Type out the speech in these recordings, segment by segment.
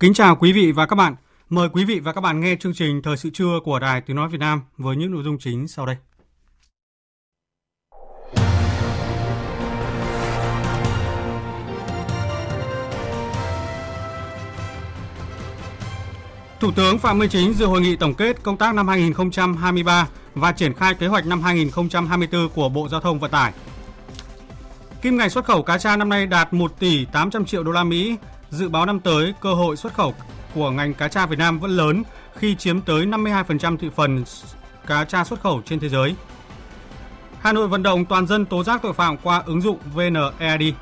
Kính chào quý vị và các bạn. Mời quý vị và các bạn nghe chương trình Thời sự trưa của Đài Tiếng Nói Việt Nam với những nội dung chính sau đây. Thủ tướng Phạm Minh Chính dự hội nghị tổng kết công tác năm 2023 và triển khai kế hoạch năm 2024 của Bộ Giao thông Vận tải. Kim ngạch xuất khẩu cá tra năm nay đạt 1 tỷ 800 triệu đô la Mỹ, dự báo năm tới cơ hội xuất khẩu của ngành cá tra Việt Nam vẫn lớn khi chiếm tới 52% thị phần cá tra xuất khẩu trên thế giới. Hà Nội vận động toàn dân tố giác tội phạm qua ứng dụng VNEID.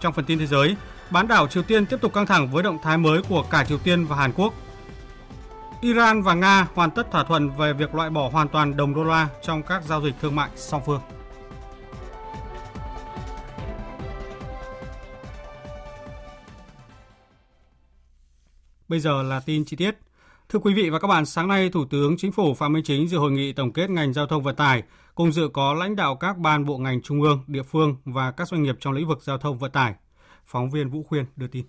Trong phần tin thế giới, bán đảo Triều Tiên tiếp tục căng thẳng với động thái mới của cả Triều Tiên và Hàn Quốc. Iran và Nga hoàn tất thỏa thuận về việc loại bỏ hoàn toàn đồng đô la trong các giao dịch thương mại song phương. Bây giờ là tin chi tiết. Thưa quý vị và các bạn, sáng nay Thủ tướng Chính phủ Phạm Minh Chính dự hội nghị tổng kết ngành giao thông vận tải, cùng dự có lãnh đạo các ban bộ ngành trung ương, địa phương và các doanh nghiệp trong lĩnh vực giao thông vận tải. Phóng viên Vũ Khuyên đưa tin.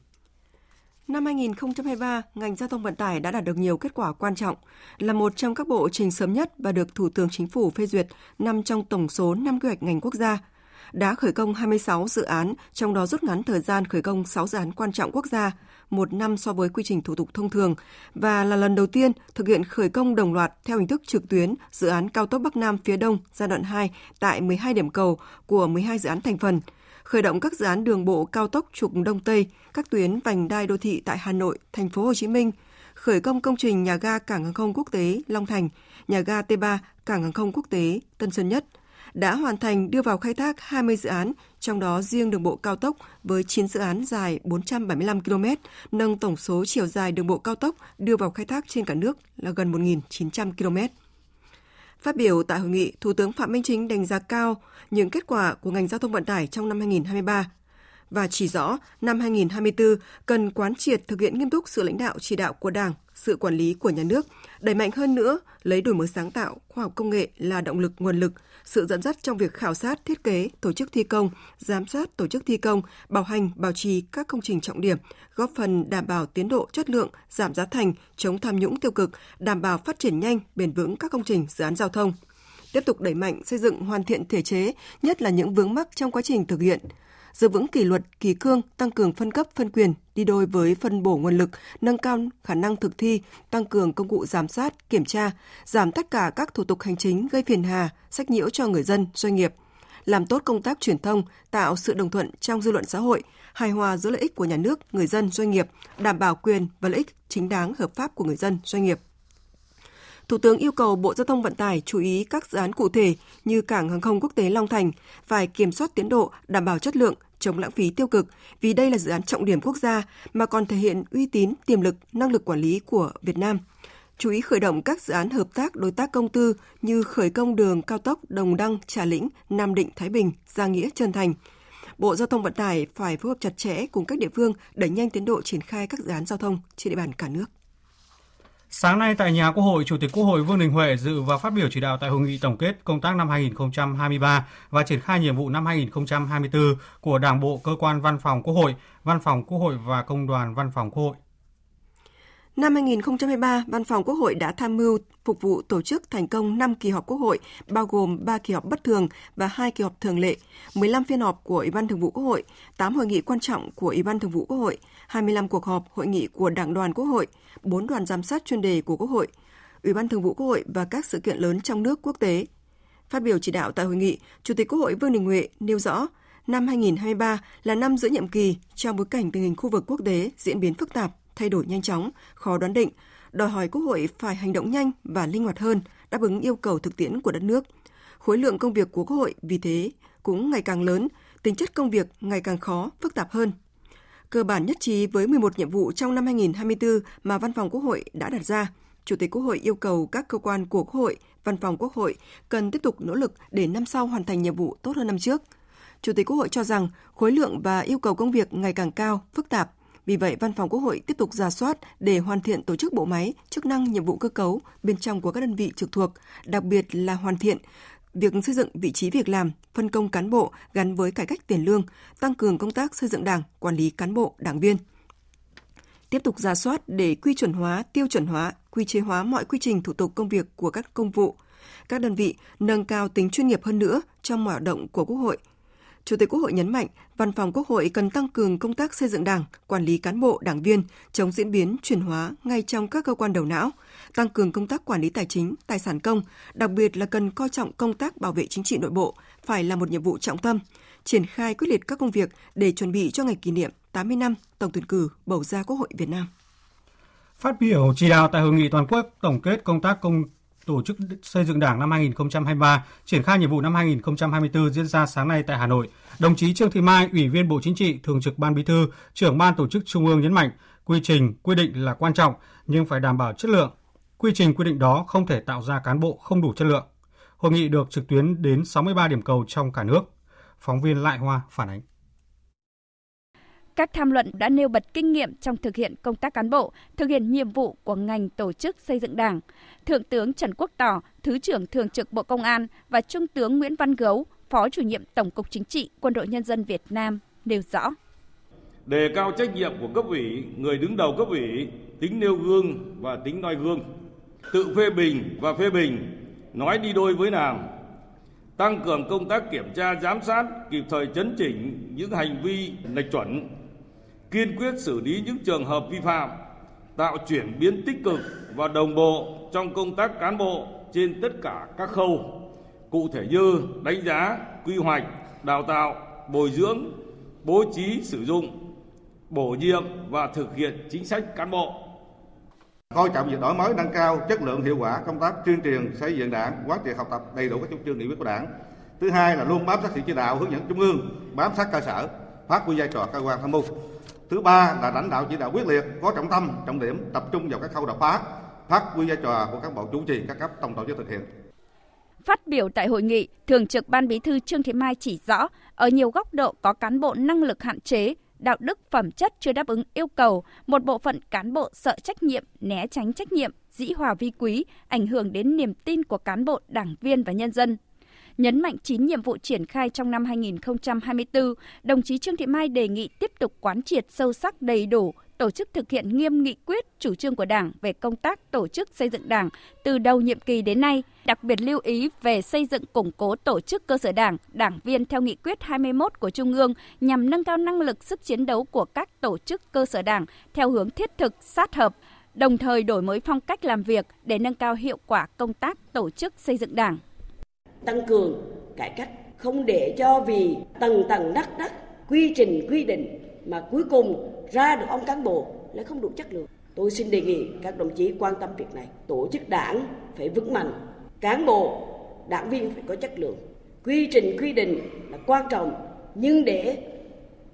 Năm 2023, ngành giao thông vận tải đã đạt được nhiều kết quả quan trọng, là một trong các bộ trình sớm nhất và được Thủ tướng Chính phủ phê duyệt nằm trong tổng số 5 quy hoạch ngành quốc gia. Đã khởi công 26 dự án, trong đó rút ngắn thời gian khởi công 6 dự án quan trọng quốc gia, một năm so với quy trình thủ tục thông thường và là lần đầu tiên thực hiện khởi công đồng loạt theo hình thức trực tuyến dự án cao tốc Bắc Nam phía Đông giai đoạn 2 tại 12 điểm cầu của 12 dự án thành phần, khởi động các dự án đường bộ cao tốc trục Đông Tây, các tuyến vành đai đô thị tại Hà Nội, thành phố Hồ Chí Minh, khởi công công trình nhà ga cảng hàng không quốc tế Long Thành, nhà ga T3 cảng hàng không quốc tế Tân Sơn Nhất – đã hoàn thành đưa vào khai thác 20 dự án, trong đó riêng đường bộ cao tốc với 9 dự án dài 475 km, nâng tổng số chiều dài đường bộ cao tốc đưa vào khai thác trên cả nước là gần 1.900 km. Phát biểu tại hội nghị, Thủ tướng Phạm Minh Chính đánh giá cao những kết quả của ngành giao thông vận tải trong năm 2023 và chỉ rõ năm 2024 cần quán triệt thực hiện nghiêm túc sự lãnh đạo chỉ đạo của Đảng, sự quản lý của nhà nước, đẩy mạnh hơn nữa lấy đổi mới sáng tạo, khoa học công nghệ là động lực nguồn lực, sự dẫn dắt trong việc khảo sát, thiết kế, tổ chức thi công, giám sát tổ chức thi công, bảo hành, bảo trì các công trình trọng điểm, góp phần đảm bảo tiến độ chất lượng, giảm giá thành, chống tham nhũng tiêu cực, đảm bảo phát triển nhanh, bền vững các công trình dự án giao thông. Tiếp tục đẩy mạnh xây dựng hoàn thiện thể chế, nhất là những vướng mắc trong quá trình thực hiện, giữ vững kỷ luật, kỷ cương, tăng cường phân cấp, phân quyền, đi đôi với phân bổ nguồn lực, nâng cao khả năng thực thi, tăng cường công cụ giám sát, kiểm tra, giảm tất cả các thủ tục hành chính gây phiền hà, sách nhiễu cho người dân, doanh nghiệp, làm tốt công tác truyền thông, tạo sự đồng thuận trong dư luận xã hội, hài hòa giữa lợi ích của nhà nước, người dân, doanh nghiệp, đảm bảo quyền và lợi ích chính đáng hợp pháp của người dân, doanh nghiệp. Thủ tướng yêu cầu Bộ Giao thông Vận tải chú ý các dự án cụ thể như Cảng hàng không quốc tế Long Thành phải kiểm soát tiến độ, đảm bảo chất lượng, chống lãng phí tiêu cực vì đây là dự án trọng điểm quốc gia mà còn thể hiện uy tín, tiềm lực, năng lực quản lý của Việt Nam. Chú ý khởi động các dự án hợp tác đối tác công tư như khởi công đường cao tốc Đồng Đăng, Trà Lĩnh, Nam Định, Thái Bình, Gia Nghĩa, Trân Thành. Bộ Giao thông Vận tải phải phối hợp chặt chẽ cùng các địa phương đẩy nhanh tiến độ triển khai các dự án giao thông trên địa bàn cả nước. Sáng nay tại nhà Quốc hội, Chủ tịch Quốc hội Vương Đình Huệ dự và phát biểu chỉ đạo tại hội nghị tổng kết công tác năm 2023 và triển khai nhiệm vụ năm 2024 của Đảng bộ cơ quan Văn phòng Quốc hội, Văn phòng Quốc hội và Công đoàn Văn phòng Quốc hội. Năm 2023, Văn phòng Quốc hội đã tham mưu phục vụ tổ chức thành công 5 kỳ họp Quốc hội, bao gồm 3 kỳ họp bất thường và 2 kỳ họp thường lệ, 15 phiên họp của Ủy ban Thường vụ Quốc hội, 8 hội nghị quan trọng của Ủy ban Thường vụ Quốc hội, 25 cuộc họp hội nghị của Đảng đoàn Quốc hội, 4 đoàn giám sát chuyên đề của Quốc hội, Ủy ban Thường vụ Quốc hội và các sự kiện lớn trong nước quốc tế. Phát biểu chỉ đạo tại hội nghị, Chủ tịch Quốc hội Vương Đình Huệ nêu rõ, năm 2023 là năm giữa nhiệm kỳ trong bối cảnh tình hình khu vực quốc tế diễn biến phức tạp, thay đổi nhanh chóng, khó đoán định, đòi hỏi Quốc hội phải hành động nhanh và linh hoạt hơn, đáp ứng yêu cầu thực tiễn của đất nước. Khối lượng công việc của Quốc hội vì thế cũng ngày càng lớn, tính chất công việc ngày càng khó, phức tạp hơn. Cơ bản nhất trí với 11 nhiệm vụ trong năm 2024 mà Văn phòng Quốc hội đã đặt ra, Chủ tịch Quốc hội yêu cầu các cơ quan của Quốc hội, Văn phòng Quốc hội cần tiếp tục nỗ lực để năm sau hoàn thành nhiệm vụ tốt hơn năm trước. Chủ tịch Quốc hội cho rằng khối lượng và yêu cầu công việc ngày càng cao, phức tạp. Vì vậy, Văn phòng Quốc hội tiếp tục ra soát để hoàn thiện tổ chức bộ máy, chức năng, nhiệm vụ cơ cấu bên trong của các đơn vị trực thuộc, đặc biệt là hoàn thiện việc xây dựng vị trí việc làm, phân công cán bộ gắn với cải cách tiền lương, tăng cường công tác xây dựng đảng, quản lý cán bộ, đảng viên. Tiếp tục ra soát để quy chuẩn hóa, tiêu chuẩn hóa, quy chế hóa mọi quy trình thủ tục công việc của các công vụ. Các đơn vị nâng cao tính chuyên nghiệp hơn nữa trong mọi hoạt động của Quốc hội. Chủ tịch Quốc hội nhấn mạnh, Văn phòng Quốc hội cần tăng cường công tác xây dựng Đảng, quản lý cán bộ, đảng viên, chống diễn biến, chuyển hóa ngay trong các cơ quan đầu não, tăng cường công tác quản lý tài chính, tài sản công, đặc biệt là cần coi trọng công tác bảo vệ chính trị nội bộ, phải là một nhiệm vụ trọng tâm, triển khai quyết liệt các công việc để chuẩn bị cho ngày kỷ niệm 80 năm tổng tuyển cử bầu ra Quốc hội Việt Nam. Phát biểu chỉ đạo tại hội nghị toàn quốc tổng kết công tác công tổ chức xây dựng Đảng năm 2023, triển khai nhiệm vụ năm 2024 diễn ra sáng nay tại Hà Nội, đồng chí Trương Thị Mai, Ủy viên Bộ Chính trị, Thường trực Ban Bí thư, trưởng Ban Tổ chức Trung ương nhấn mạnh, quy trình, quy định là quan trọng nhưng phải đảm bảo chất lượng. Quy trình quy định đó không thể tạo ra cán bộ không đủ chất lượng. Hội nghị được trực tuyến đến 63 điểm cầu trong cả nước. Phóng viên Lại Hoa phản ánh. Các tham luận đã nêu bật kinh nghiệm trong thực hiện công tác cán bộ, thực hiện nhiệm vụ của ngành tổ chức xây dựng Đảng. Thượng tướng Trần Quốc Tỏ, Thứ trưởng Thường trực Bộ Công an và Trung tướng Nguyễn Văn Gấu, Phó chủ nhiệm Tổng cục Chính trị Quân đội Nhân dân Việt Nam nêu rõ. Đề cao trách nhiệm của cấp ủy, người đứng đầu cấp ủy, tính nêu gương và tính noi gương. Tự phê bình và phê bình, nói đi đôi với làm. Tăng cường công tác kiểm tra giám sát, kịp thời chấn chỉnh những hành vi lệch chuẩn, kiên quyết xử lý những trường hợp vi phạm, tạo chuyển biến tích cực và đồng bộ trong công tác cán bộ trên tất cả các khâu, cụ thể như đánh giá, quy hoạch, đào tạo, bồi dưỡng, bố trí sử dụng, bổ nhiệm và thực hiện chính sách cán bộ. Coi trọng việc đổi mới nâng cao chất lượng hiệu quả công tác tuyên truyền xây dựng đảng, quán triệt học tập đầy đủ các chủ trương nghị quyết của đảng. Thứ hai là luôn bám sát sự chỉ đạo hướng dẫn trung ương, bám sát cơ sở, phát huy vai trò cơ quan tham mưu Thứ ba là lãnh đạo chỉ đạo quyết liệt, có trọng tâm, trọng điểm, tập trung vào các khâu đột phá, phát huy vai trò của các bộ chủ trì các cấp trong tổ chức thực hiện. Phát biểu tại hội nghị, Thường trực Ban Bí thư Trương Thị Mai chỉ rõ, ở nhiều góc độ có cán bộ năng lực hạn chế, đạo đức phẩm chất chưa đáp ứng yêu cầu, một bộ phận cán bộ sợ trách nhiệm, né tránh trách nhiệm, dĩ hòa vi quý, ảnh hưởng đến niềm tin của cán bộ, đảng viên và nhân dân. Nhấn mạnh 9 nhiệm vụ triển khai trong năm 2024, đồng chí Trương Thị Mai đề nghị tiếp tục quán triệt sâu sắc đầy đủ, tổ chức thực hiện nghiêm nghị quyết chủ trương của Đảng về công tác tổ chức xây dựng Đảng từ đầu nhiệm kỳ đến nay, đặc biệt lưu ý về xây dựng củng cố tổ chức cơ sở Đảng, đảng viên theo nghị quyết 21 của Trung ương nhằm nâng cao năng lực sức chiến đấu của các tổ chức cơ sở Đảng theo hướng thiết thực, sát hợp, đồng thời đổi mới phong cách làm việc để nâng cao hiệu quả công tác tổ chức xây dựng Đảng tăng cường cải cách, không để cho vì tầng tầng đắc đắc quy trình quy định mà cuối cùng ra được ông cán bộ là không đủ chất lượng. Tôi xin đề nghị các đồng chí quan tâm việc này. Tổ chức đảng phải vững mạnh. Cán bộ, đảng viên phải có chất lượng. Quy trình quy định là quan trọng, nhưng để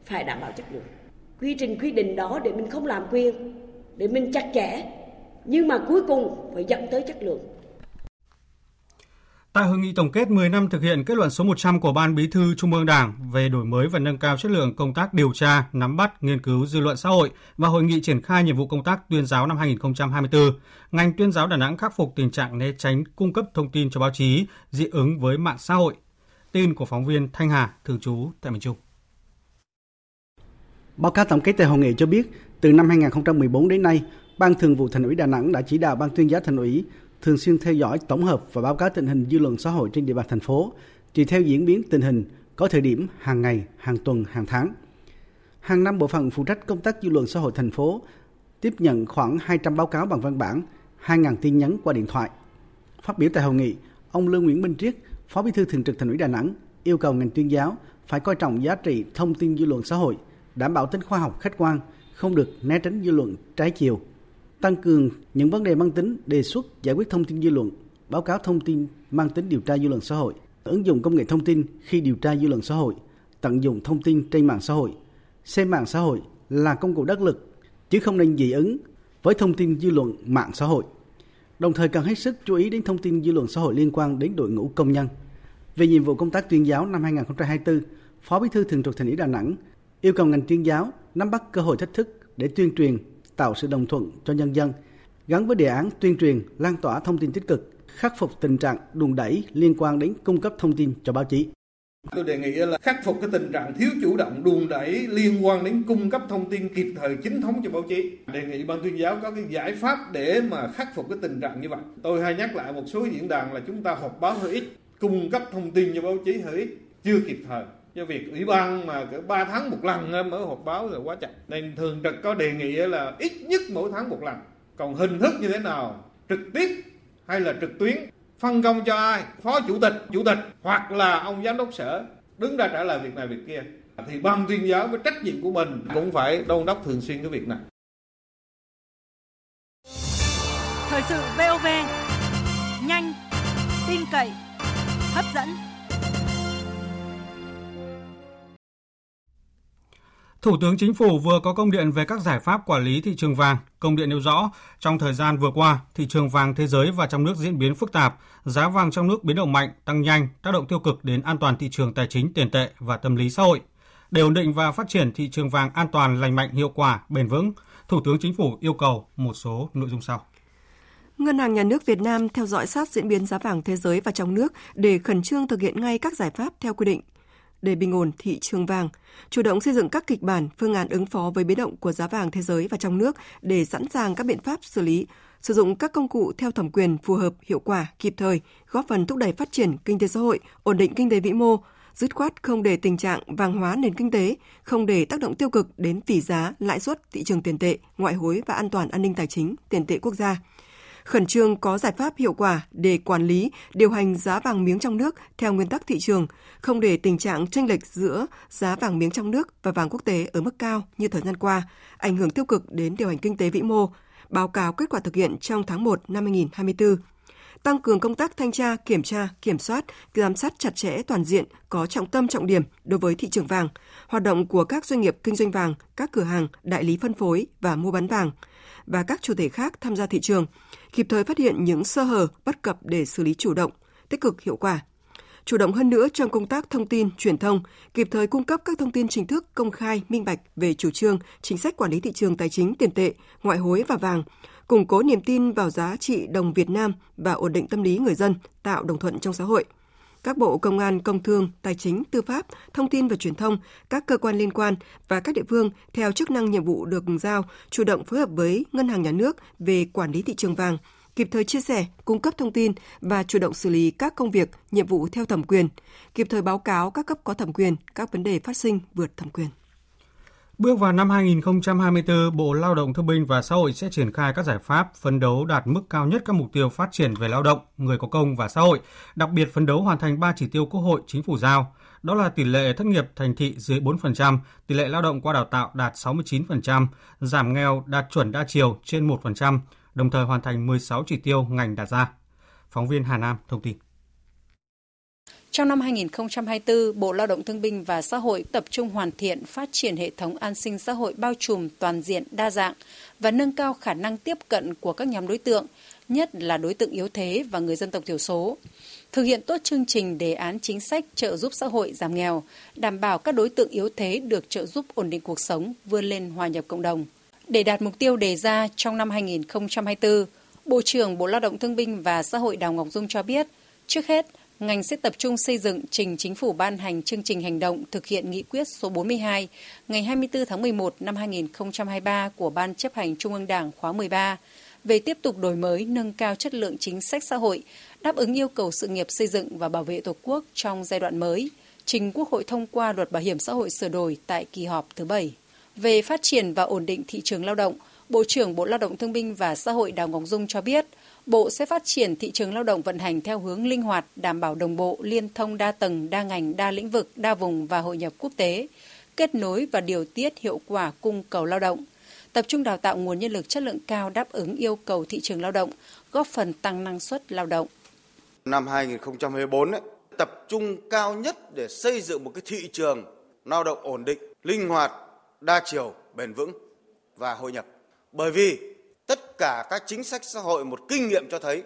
phải đảm bảo chất lượng. Quy trình quy định đó để mình không làm quyền, để mình chặt chẽ, nhưng mà cuối cùng phải dẫn tới chất lượng. Tại hội nghị tổng kết 10 năm thực hiện kết luận số 100 của Ban Bí thư Trung ương Đảng về đổi mới và nâng cao chất lượng công tác điều tra, nắm bắt, nghiên cứu dư luận xã hội và hội nghị triển khai nhiệm vụ công tác tuyên giáo năm 2024, ngành tuyên giáo Đà Nẵng khắc phục tình trạng né tránh cung cấp thông tin cho báo chí, dị ứng với mạng xã hội. Tin của phóng viên Thanh Hà, thường trú tại miền Trung. Báo cáo tổng kết tại hội nghị cho biết, từ năm 2014 đến nay, Ban Thường vụ Thành ủy Đà Nẵng đã chỉ đạo Ban tuyên giáo Thành ủy thường xuyên theo dõi tổng hợp và báo cáo tình hình dư luận xã hội trên địa bàn thành phố, tùy theo diễn biến tình hình, có thời điểm hàng ngày, hàng tuần, hàng tháng. Hàng năm bộ phận phụ trách công tác dư luận xã hội thành phố tiếp nhận khoảng 200 báo cáo bằng văn bản, 2.000 tin nhắn qua điện thoại. Phát biểu tại hội nghị, ông Lương Nguyễn Minh Triết, Phó Bí thư Thường trực Thành ủy Đà Nẵng yêu cầu ngành tuyên giáo phải coi trọng giá trị thông tin dư luận xã hội, đảm bảo tính khoa học khách quan, không được né tránh dư luận trái chiều. Tăng cường những vấn đề mang tính đề xuất giải quyết thông tin dư luận, báo cáo thông tin mang tính điều tra dư luận xã hội, ứng dụng công nghệ thông tin khi điều tra dư luận xã hội, tận dụng thông tin trên mạng xã hội, xem mạng xã hội là công cụ đắc lực chứ không nên dị ứng với thông tin dư luận mạng xã hội. Đồng thời cần hết sức chú ý đến thông tin dư luận xã hội liên quan đến đội ngũ công nhân. Về nhiệm vụ công tác tuyên giáo năm 2024, Phó Bí thư Thường trực Thành ủy Đà Nẵng yêu cầu ngành tuyên giáo nắm bắt cơ hội thách thức để tuyên truyền, tạo sự đồng thuận cho nhân dân, gắn với đề án tuyên truyền, lan tỏa thông tin tích cực, khắc phục tình trạng đùn đẩy liên quan đến cung cấp thông tin cho báo chí. Tôi đề nghị là khắc phục cái tình trạng thiếu chủ động đùn đẩy liên quan đến cung cấp thông tin kịp thời chính thống cho báo chí. Đề nghị ban tuyên giáo có cái giải pháp để mà khắc phục cái tình trạng như vậy. Tôi hay nhắc lại một số diễn đàn là chúng ta họp báo hơi ít, cung cấp thông tin cho báo chí hơi ít, chưa kịp thời cho việc ủy ban mà cỡ 3 tháng một lần mới họp báo là quá chậm. Nên thường trực có đề nghị là ít nhất mỗi tháng một lần. Còn hình thức như thế nào, trực tiếp hay là trực tuyến? Phân công cho ai? Phó chủ tịch chủ tịch hoặc là ông giám đốc sở đứng ra trả lời việc này việc kia. Thì ban tuyên giáo với trách nhiệm của mình cũng phải đôn đốc thường xuyên cái việc này. Thời sự VOV nhanh tin cậy hấp dẫn. Thủ tướng Chính phủ vừa có công điện về các giải pháp quản lý thị trường vàng. Công điện nêu rõ, trong thời gian vừa qua, thị trường vàng thế giới và trong nước diễn biến phức tạp, giá vàng trong nước biến động mạnh, tăng nhanh, tác động tiêu cực đến an toàn thị trường tài chính tiền tệ và tâm lý xã hội. Để ổn định và phát triển thị trường vàng an toàn, lành mạnh, hiệu quả, bền vững, Thủ tướng Chính phủ yêu cầu một số nội dung sau. Ngân hàng Nhà nước Việt Nam theo dõi sát diễn biến giá vàng thế giới và trong nước để khẩn trương thực hiện ngay các giải pháp theo quy định – để bình ổn thị trường vàng, chủ động xây dựng các kịch bản, phương án ứng phó với biến động của giá vàng thế giới và trong nước để sẵn sàng các biện pháp xử lý, sử dụng các công cụ theo thẩm quyền phù hợp, hiệu quả, kịp thời, góp phần thúc đẩy phát triển kinh tế xã hội, ổn định kinh tế vĩ mô, dứt khoát không để tình trạng vàng hóa nền kinh tế, không để tác động tiêu cực đến tỷ giá, lãi suất, thị trường tiền tệ, ngoại hối và an toàn an ninh tài chính, tiền tệ quốc gia khẩn trương có giải pháp hiệu quả để quản lý, điều hành giá vàng miếng trong nước theo nguyên tắc thị trường, không để tình trạng tranh lệch giữa giá vàng miếng trong nước và vàng quốc tế ở mức cao như thời gian qua, ảnh hưởng tiêu cực đến điều hành kinh tế vĩ mô, báo cáo kết quả thực hiện trong tháng 1 năm 2024 tăng cường công tác thanh tra, kiểm tra, kiểm soát, giám sát chặt chẽ toàn diện, có trọng tâm trọng điểm đối với thị trường vàng, hoạt động của các doanh nghiệp kinh doanh vàng, các cửa hàng, đại lý phân phối và mua bán vàng và các chủ thể khác tham gia thị trường, kịp thời phát hiện những sơ hở, bất cập để xử lý chủ động, tích cực hiệu quả. Chủ động hơn nữa trong công tác thông tin, truyền thông, kịp thời cung cấp các thông tin chính thức, công khai, minh bạch về chủ trương, chính sách quản lý thị trường tài chính, tiền tệ, ngoại hối và vàng, củng cố niềm tin vào giá trị đồng Việt Nam và ổn định tâm lý người dân, tạo đồng thuận trong xã hội – các bộ công an, công thương, tài chính, tư pháp, thông tin và truyền thông, các cơ quan liên quan và các địa phương theo chức năng nhiệm vụ được giao chủ động phối hợp với Ngân hàng Nhà nước về quản lý thị trường vàng, kịp thời chia sẻ, cung cấp thông tin và chủ động xử lý các công việc, nhiệm vụ theo thẩm quyền, kịp thời báo cáo các cấp có thẩm quyền các vấn đề phát sinh vượt thẩm quyền. Bước vào năm 2024, Bộ Lao động Thương binh và Xã hội sẽ triển khai các giải pháp phấn đấu đạt mức cao nhất các mục tiêu phát triển về lao động, người có công và xã hội, đặc biệt phấn đấu hoàn thành 3 chỉ tiêu Quốc hội chính phủ giao. Đó là tỷ lệ thất nghiệp thành thị dưới 4%, tỷ lệ lao động qua đào tạo đạt 69%, giảm nghèo đạt chuẩn đa chiều trên 1%, đồng thời hoàn thành 16 chỉ tiêu ngành đặt ra. Phóng viên Hà Nam thông tin. Trong năm 2024, Bộ Lao động Thương binh và Xã hội tập trung hoàn thiện phát triển hệ thống an sinh xã hội bao trùm toàn diện đa dạng và nâng cao khả năng tiếp cận của các nhóm đối tượng, nhất là đối tượng yếu thế và người dân tộc thiểu số. Thực hiện tốt chương trình đề án chính sách trợ giúp xã hội giảm nghèo, đảm bảo các đối tượng yếu thế được trợ giúp ổn định cuộc sống, vươn lên hòa nhập cộng đồng. Để đạt mục tiêu đề ra trong năm 2024, Bộ trưởng Bộ Lao động Thương binh và Xã hội Đào Ngọc Dung cho biết, trước hết, ngành sẽ tập trung xây dựng trình chính phủ ban hành chương trình hành động thực hiện nghị quyết số 42 ngày 24 tháng 11 năm 2023 của Ban chấp hành Trung ương Đảng khóa 13 về tiếp tục đổi mới nâng cao chất lượng chính sách xã hội, đáp ứng yêu cầu sự nghiệp xây dựng và bảo vệ Tổ quốc trong giai đoạn mới, trình Quốc hội thông qua luật bảo hiểm xã hội sửa đổi tại kỳ họp thứ 7. Về phát triển và ổn định thị trường lao động, Bộ trưởng Bộ Lao động Thương binh và Xã hội Đào Ngọc Dung cho biết – Bộ sẽ phát triển thị trường lao động vận hành theo hướng linh hoạt, đảm bảo đồng bộ, liên thông đa tầng, đa ngành, đa lĩnh vực, đa vùng và hội nhập quốc tế, kết nối và điều tiết hiệu quả cung cầu lao động, tập trung đào tạo nguồn nhân lực chất lượng cao đáp ứng yêu cầu thị trường lao động, góp phần tăng năng suất lao động. Năm 2024 ấy, tập trung cao nhất để xây dựng một cái thị trường lao động ổn định, linh hoạt, đa chiều, bền vững và hội nhập. Bởi vì cả các chính sách xã hội một kinh nghiệm cho thấy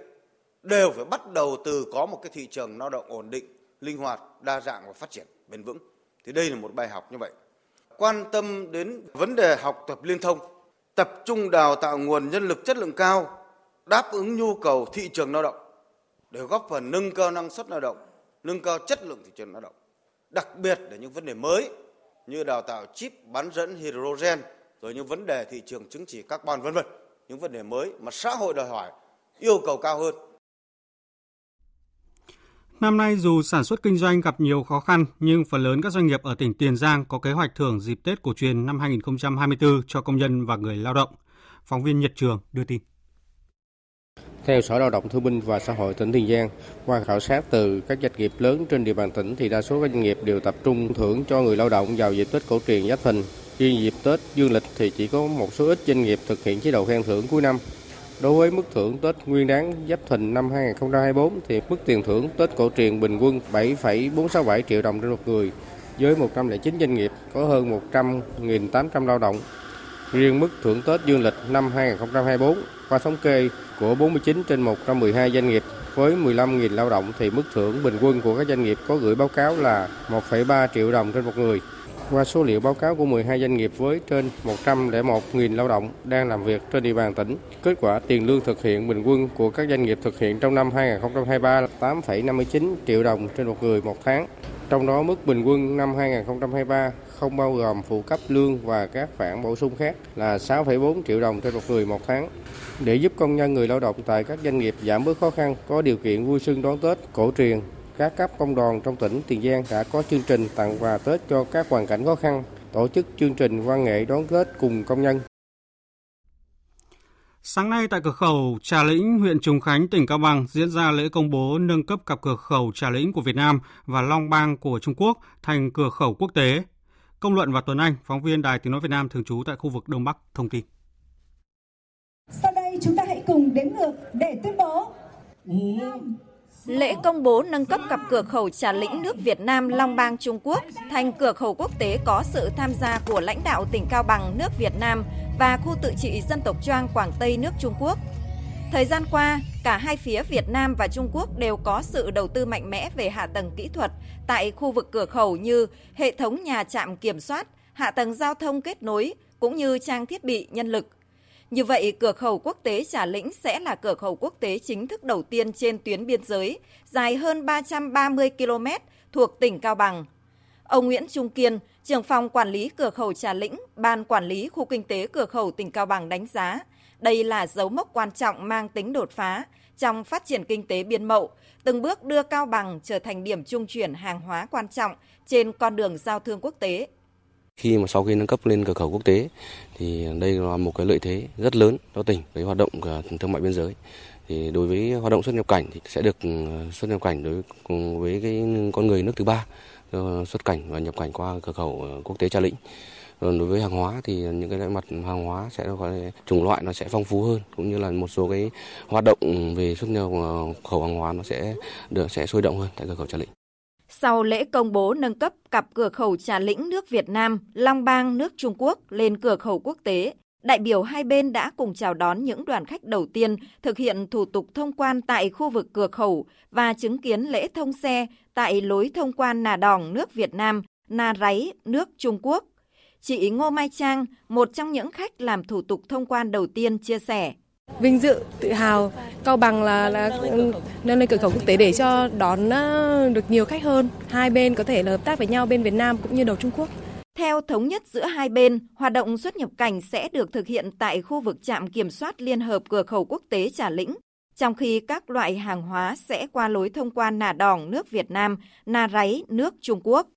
đều phải bắt đầu từ có một cái thị trường lao động ổn định, linh hoạt, đa dạng và phát triển bền vững. Thì đây là một bài học như vậy. Quan tâm đến vấn đề học tập liên thông, tập trung đào tạo nguồn nhân lực chất lượng cao, đáp ứng nhu cầu thị trường lao động để góp phần nâng cao năng suất lao động, nâng cao chất lượng thị trường lao động. Đặc biệt là những vấn đề mới như đào tạo chip bán dẫn hydrogen, rồi những vấn đề thị trường chứng chỉ carbon vân vân, những vấn đề mới mà xã hội đòi hỏi, yêu cầu cao hơn. Năm nay dù sản xuất kinh doanh gặp nhiều khó khăn nhưng phần lớn các doanh nghiệp ở tỉnh Tiền Giang có kế hoạch thưởng dịp Tết cổ truyền năm 2024 cho công nhân và người lao động. Phóng viên Nhật Trường đưa tin. Theo Sở Lao động Thương binh và Xã hội tỉnh Tiền Giang, qua khảo sát từ các doanh nghiệp lớn trên địa bàn tỉnh thì đa số các doanh nghiệp đều tập trung thưởng cho người lao động vào dịp Tết cổ truyền Giáp Thìn. Riêng dịp Tết dương lịch thì chỉ có một số ít doanh nghiệp thực hiện chế độ khen thưởng cuối năm. Đối với mức thưởng Tết Nguyên đáng Giáp Thìn năm 2024 thì mức tiền thưởng Tết cổ truyền bình quân 7,467 triệu đồng trên một người với 109 doanh nghiệp có hơn 100.800 lao động. Riêng mức thưởng Tết dương lịch năm 2024 qua thống kê của 49 trên 112 doanh nghiệp với 15.000 lao động thì mức thưởng bình quân của các doanh nghiệp có gửi báo cáo là 1,3 triệu đồng trên một người. Qua số liệu báo cáo của 12 doanh nghiệp với trên 101.000 lao động đang làm việc trên địa bàn tỉnh, kết quả tiền lương thực hiện bình quân của các doanh nghiệp thực hiện trong năm 2023 là 8,59 triệu đồng trên một người một tháng. Trong đó mức bình quân năm 2023 không bao gồm phụ cấp lương và các khoản bổ sung khác là 6,4 triệu đồng trên một người một tháng. Để giúp công nhân người lao động tại các doanh nghiệp giảm bớt khó khăn, có điều kiện vui xuân đón Tết cổ truyền, các cấp công đoàn trong tỉnh Tiền Giang đã có chương trình tặng quà Tết cho các hoàn cảnh khó khăn, tổ chức chương trình văn nghệ đón Tết cùng công nhân. Sáng nay tại cửa khẩu Trà Lĩnh, huyện Trùng Khánh, tỉnh Cao Bằng diễn ra lễ công bố nâng cấp cặp cửa khẩu Trà Lĩnh của Việt Nam và Long Bang của Trung Quốc thành cửa khẩu quốc tế. Công luận và Tuấn Anh, phóng viên Đài Tiếng Nói Việt Nam thường trú tại khu vực Đông Bắc, thông tin. Sau đây chúng ta hãy cùng đếm ngược để tuyên bố. Lễ công bố nâng cấp cặp cửa khẩu Trà Lĩnh nước Việt Nam Long Bang Trung Quốc thành cửa khẩu quốc tế có sự tham gia của lãnh đạo tỉnh Cao Bằng nước Việt Nam và khu tự trị dân tộc Choang Quảng Tây nước Trung Quốc. Thời gian qua, cả hai phía Việt Nam và Trung Quốc đều có sự đầu tư mạnh mẽ về hạ tầng kỹ thuật tại khu vực cửa khẩu như hệ thống nhà trạm kiểm soát, hạ tầng giao thông kết nối cũng như trang thiết bị nhân lực. Như vậy, cửa khẩu quốc tế Trà Lĩnh sẽ là cửa khẩu quốc tế chính thức đầu tiên trên tuyến biên giới, dài hơn 330 km thuộc tỉnh Cao Bằng. Ông Nguyễn Trung Kiên, trưởng phòng quản lý cửa khẩu Trà Lĩnh, Ban quản lý khu kinh tế cửa khẩu tỉnh Cao Bằng đánh giá, đây là dấu mốc quan trọng mang tính đột phá trong phát triển kinh tế biên mậu, từng bước đưa Cao Bằng trở thành điểm trung chuyển hàng hóa quan trọng trên con đường giao thương quốc tế. Khi mà sau khi nâng cấp lên cửa khẩu quốc tế, thì đây là một cái lợi thế rất lớn cho tỉnh với hoạt động thương mại biên giới. Thì đối với hoạt động xuất nhập cảnh thì sẽ được ừ, xuất nhập cảnh đối cùng với cái con người nước thứ ba ờ, xuất cảnh và nhập cảnh qua cửa khẩu ờ, quốc tế Trà Lĩnh. Còn đối với hàng hóa thì những cái loại mặt hàng hóa sẽ có chủng loại nó sẽ phong phú hơn, cũng như là một số cái hoạt động về xuất nhập ờ, khẩu hàng hóa nó sẽ được, sẽ sôi động hơn tại cửa khẩu Trà Lĩnh. Sau lễ công bố nâng cấp cặp cửa khẩu Trà Lĩnh nước Việt Nam, Long Bang nước Trung Quốc lên cửa khẩu quốc tế, đại biểu hai bên đã cùng chào đón những đoàn khách đầu tiên thực hiện thủ tục thông quan tại khu vực cửa khẩu và chứng kiến lễ thông xe tại lối thông quan Nà Đòn nước Việt Nam, Na Ráy nước Trung Quốc. Chị Ngô Mai Trang, một trong những khách làm thủ tục thông quan đầu tiên chia sẻ. Vinh dự, tự hào, Cao Bằng là là ừ, nâng lên cửa khẩu quốc tế để cho đón ờ, được nhiều khách hơn. Hai bên có thể là hợp tác với nhau bên Việt Nam cũng như đầu Trung Quốc. Theo thống nhất giữa hai bên, hoạt động xuất nhập cảnh sẽ được thực hiện tại khu vực trạm kiểm soát liên hợp cửa khẩu quốc tế Trà Lĩnh, trong khi các loại hàng hóa sẽ qua lối thông quan Nà Đỏng nước Việt Nam, Nà Ráy nước Trung Quốc.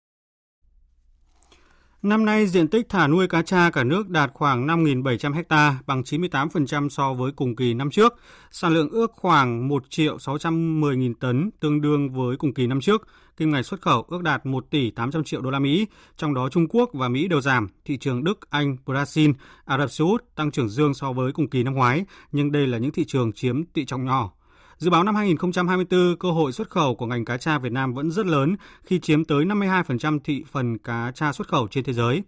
Năm nay, diện tích thả nuôi cá tra cả nước đạt khoảng 5.700 ha, bằng 98% so với cùng kỳ năm trước. Sản lượng ước khoảng 1 triệu 610.000 tấn, tương đương với cùng kỳ năm trước. Kim ngạch xuất khẩu ước đạt 1 tỷ 800 triệu đô la Mỹ, trong đó Trung Quốc và Mỹ đều giảm. Thị trường Đức, Anh, Brazil, Ả Rập Xê Út tăng trưởng dương so với cùng kỳ năm ngoái, nhưng đây là những thị trường chiếm tỷ trọng nhỏ. Dự báo năm 2024, cơ hội xuất khẩu của ngành cá tra Việt Nam vẫn rất lớn khi chiếm tới 52% thị phần cá tra xuất khẩu trên thế giới.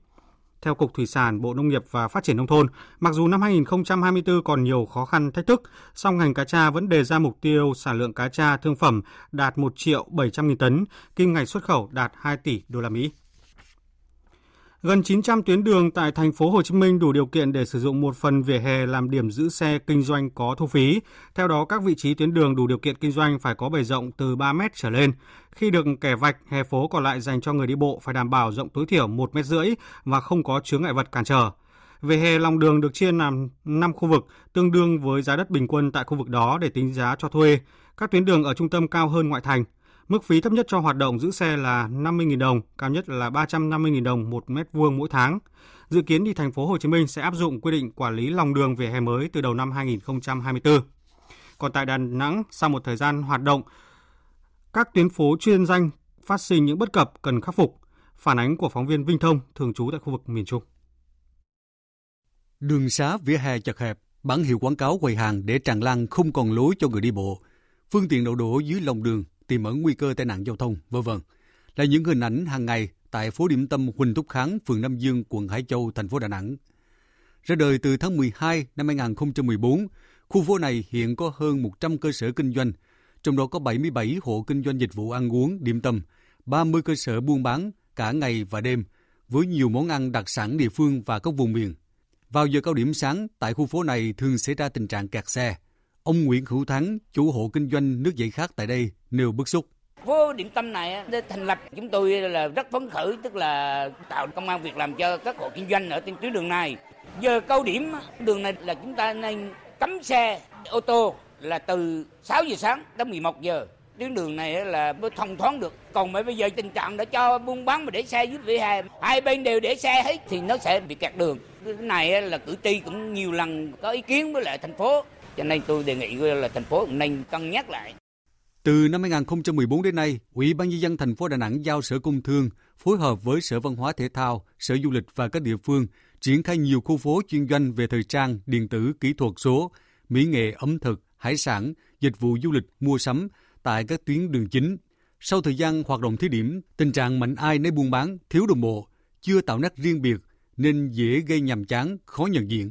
Theo Cục Thủy sản, Bộ Nông nghiệp và Phát triển Nông thôn, mặc dù năm 2024 còn nhiều khó khăn thách thức, song ngành cá tra vẫn đề ra mục tiêu sản lượng cá tra thương phẩm đạt 1 triệu 700 nghìn tấn, kim ngạch xuất khẩu đạt 2 tỷ đô la Mỹ. Gần 900 tuyến đường tại thành phố Hồ Chí Minh đủ điều kiện để sử dụng một phần vỉa hè làm điểm giữ xe kinh doanh có thu phí. Theo đó, các vị trí tuyến đường đủ điều kiện kinh doanh phải có bề rộng từ 3 mét trở lên. Khi được kẻ vạch, hè phố còn lại dành cho người đi bộ phải đảm bảo rộng tối thiểu 1 mét rưỡi và không có chướng ngại vật cản trở. Về hè lòng đường được chia làm 5 khu vực, tương đương với giá đất bình quân tại khu vực đó để tính giá cho thuê. Các tuyến đường ở trung tâm cao hơn ngoại thành. Mức phí thấp nhất cho hoạt động giữ xe là 50.000 đồng, cao nhất là 350.000 đồng một mét vuông mỗi tháng. Dự kiến thì thành phố Hồ Chí Minh sẽ áp dụng quy định quản lý lòng đường vỉa hè mới từ đầu năm 2024. Còn tại Đà Nẵng, sau một thời gian hoạt động, các tuyến phố chuyên danh phát sinh những bất cập cần khắc phục. Phản ánh của phóng viên Vinh Thông thường trú tại khu vực miền Trung. Đường xá vỉa hè chật hẹp, bản hiệu quảng cáo quầy hàng để tràn lan không còn lối cho người đi bộ. Phương tiện đậu đổ dưới lòng đường tiềm ẩn nguy cơ tai nạn giao thông, vân vân. Là những hình ảnh hàng ngày tại phố điểm tâm Huỳnh Thúc Kháng, phường Nam Dương, quận Hải Châu, thành phố Đà Nẵng. Ra đời từ tháng 12 năm 2014, khu phố này hiện có hơn 100 cơ sở kinh doanh, trong đó có 77 hộ kinh doanh dịch vụ ăn uống, điểm tâm, 30 cơ sở buôn bán cả ngày và đêm, với nhiều món ăn đặc sản địa phương và các vùng miền. Vào giờ cao điểm sáng, tại khu phố này thường xảy ra tình trạng kẹt xe. Ông Nguyễn Hữu Thắng, chủ hộ kinh doanh nước giải khát tại đây, nêu bức xúc. Phố điểm tâm này để thành lập chúng tôi là rất phấn khởi, tức là tạo công an việc làm cho các hộ kinh doanh ở trên tuyến đường này. Giờ cao điểm đường này là chúng ta nên cấm xe ô tô là từ 6 giờ sáng đến 11 giờ. Tuyến đường này là mới thông thoáng được. Còn mà bây giờ tình trạng đã cho buôn bán mà để xe dưới vỉa hè, hai bên đều để xe hết thì nó sẽ bị kẹt đường. Cái này là cử tri cũng nhiều lần có ý kiến với lại thành phố cho nên tôi đề nghị là thành phố nên cân nhắc lại. Từ năm 2014 đến nay, Ủy ban nhân dân thành phố Đà Nẵng giao Sở Công Thương phối hợp với Sở Văn hóa Thể thao, Sở Du lịch và các địa phương triển khai nhiều khu phố chuyên doanh về thời trang, điện tử, kỹ thuật số, mỹ nghệ, ẩm thực, hải sản, dịch vụ du lịch, mua sắm tại các tuyến đường chính. Sau thời gian hoạt động thí điểm, tình trạng mạnh ai nấy buôn bán, thiếu đồng bộ, chưa tạo nét riêng biệt nên dễ gây nhàm chán, khó nhận diện.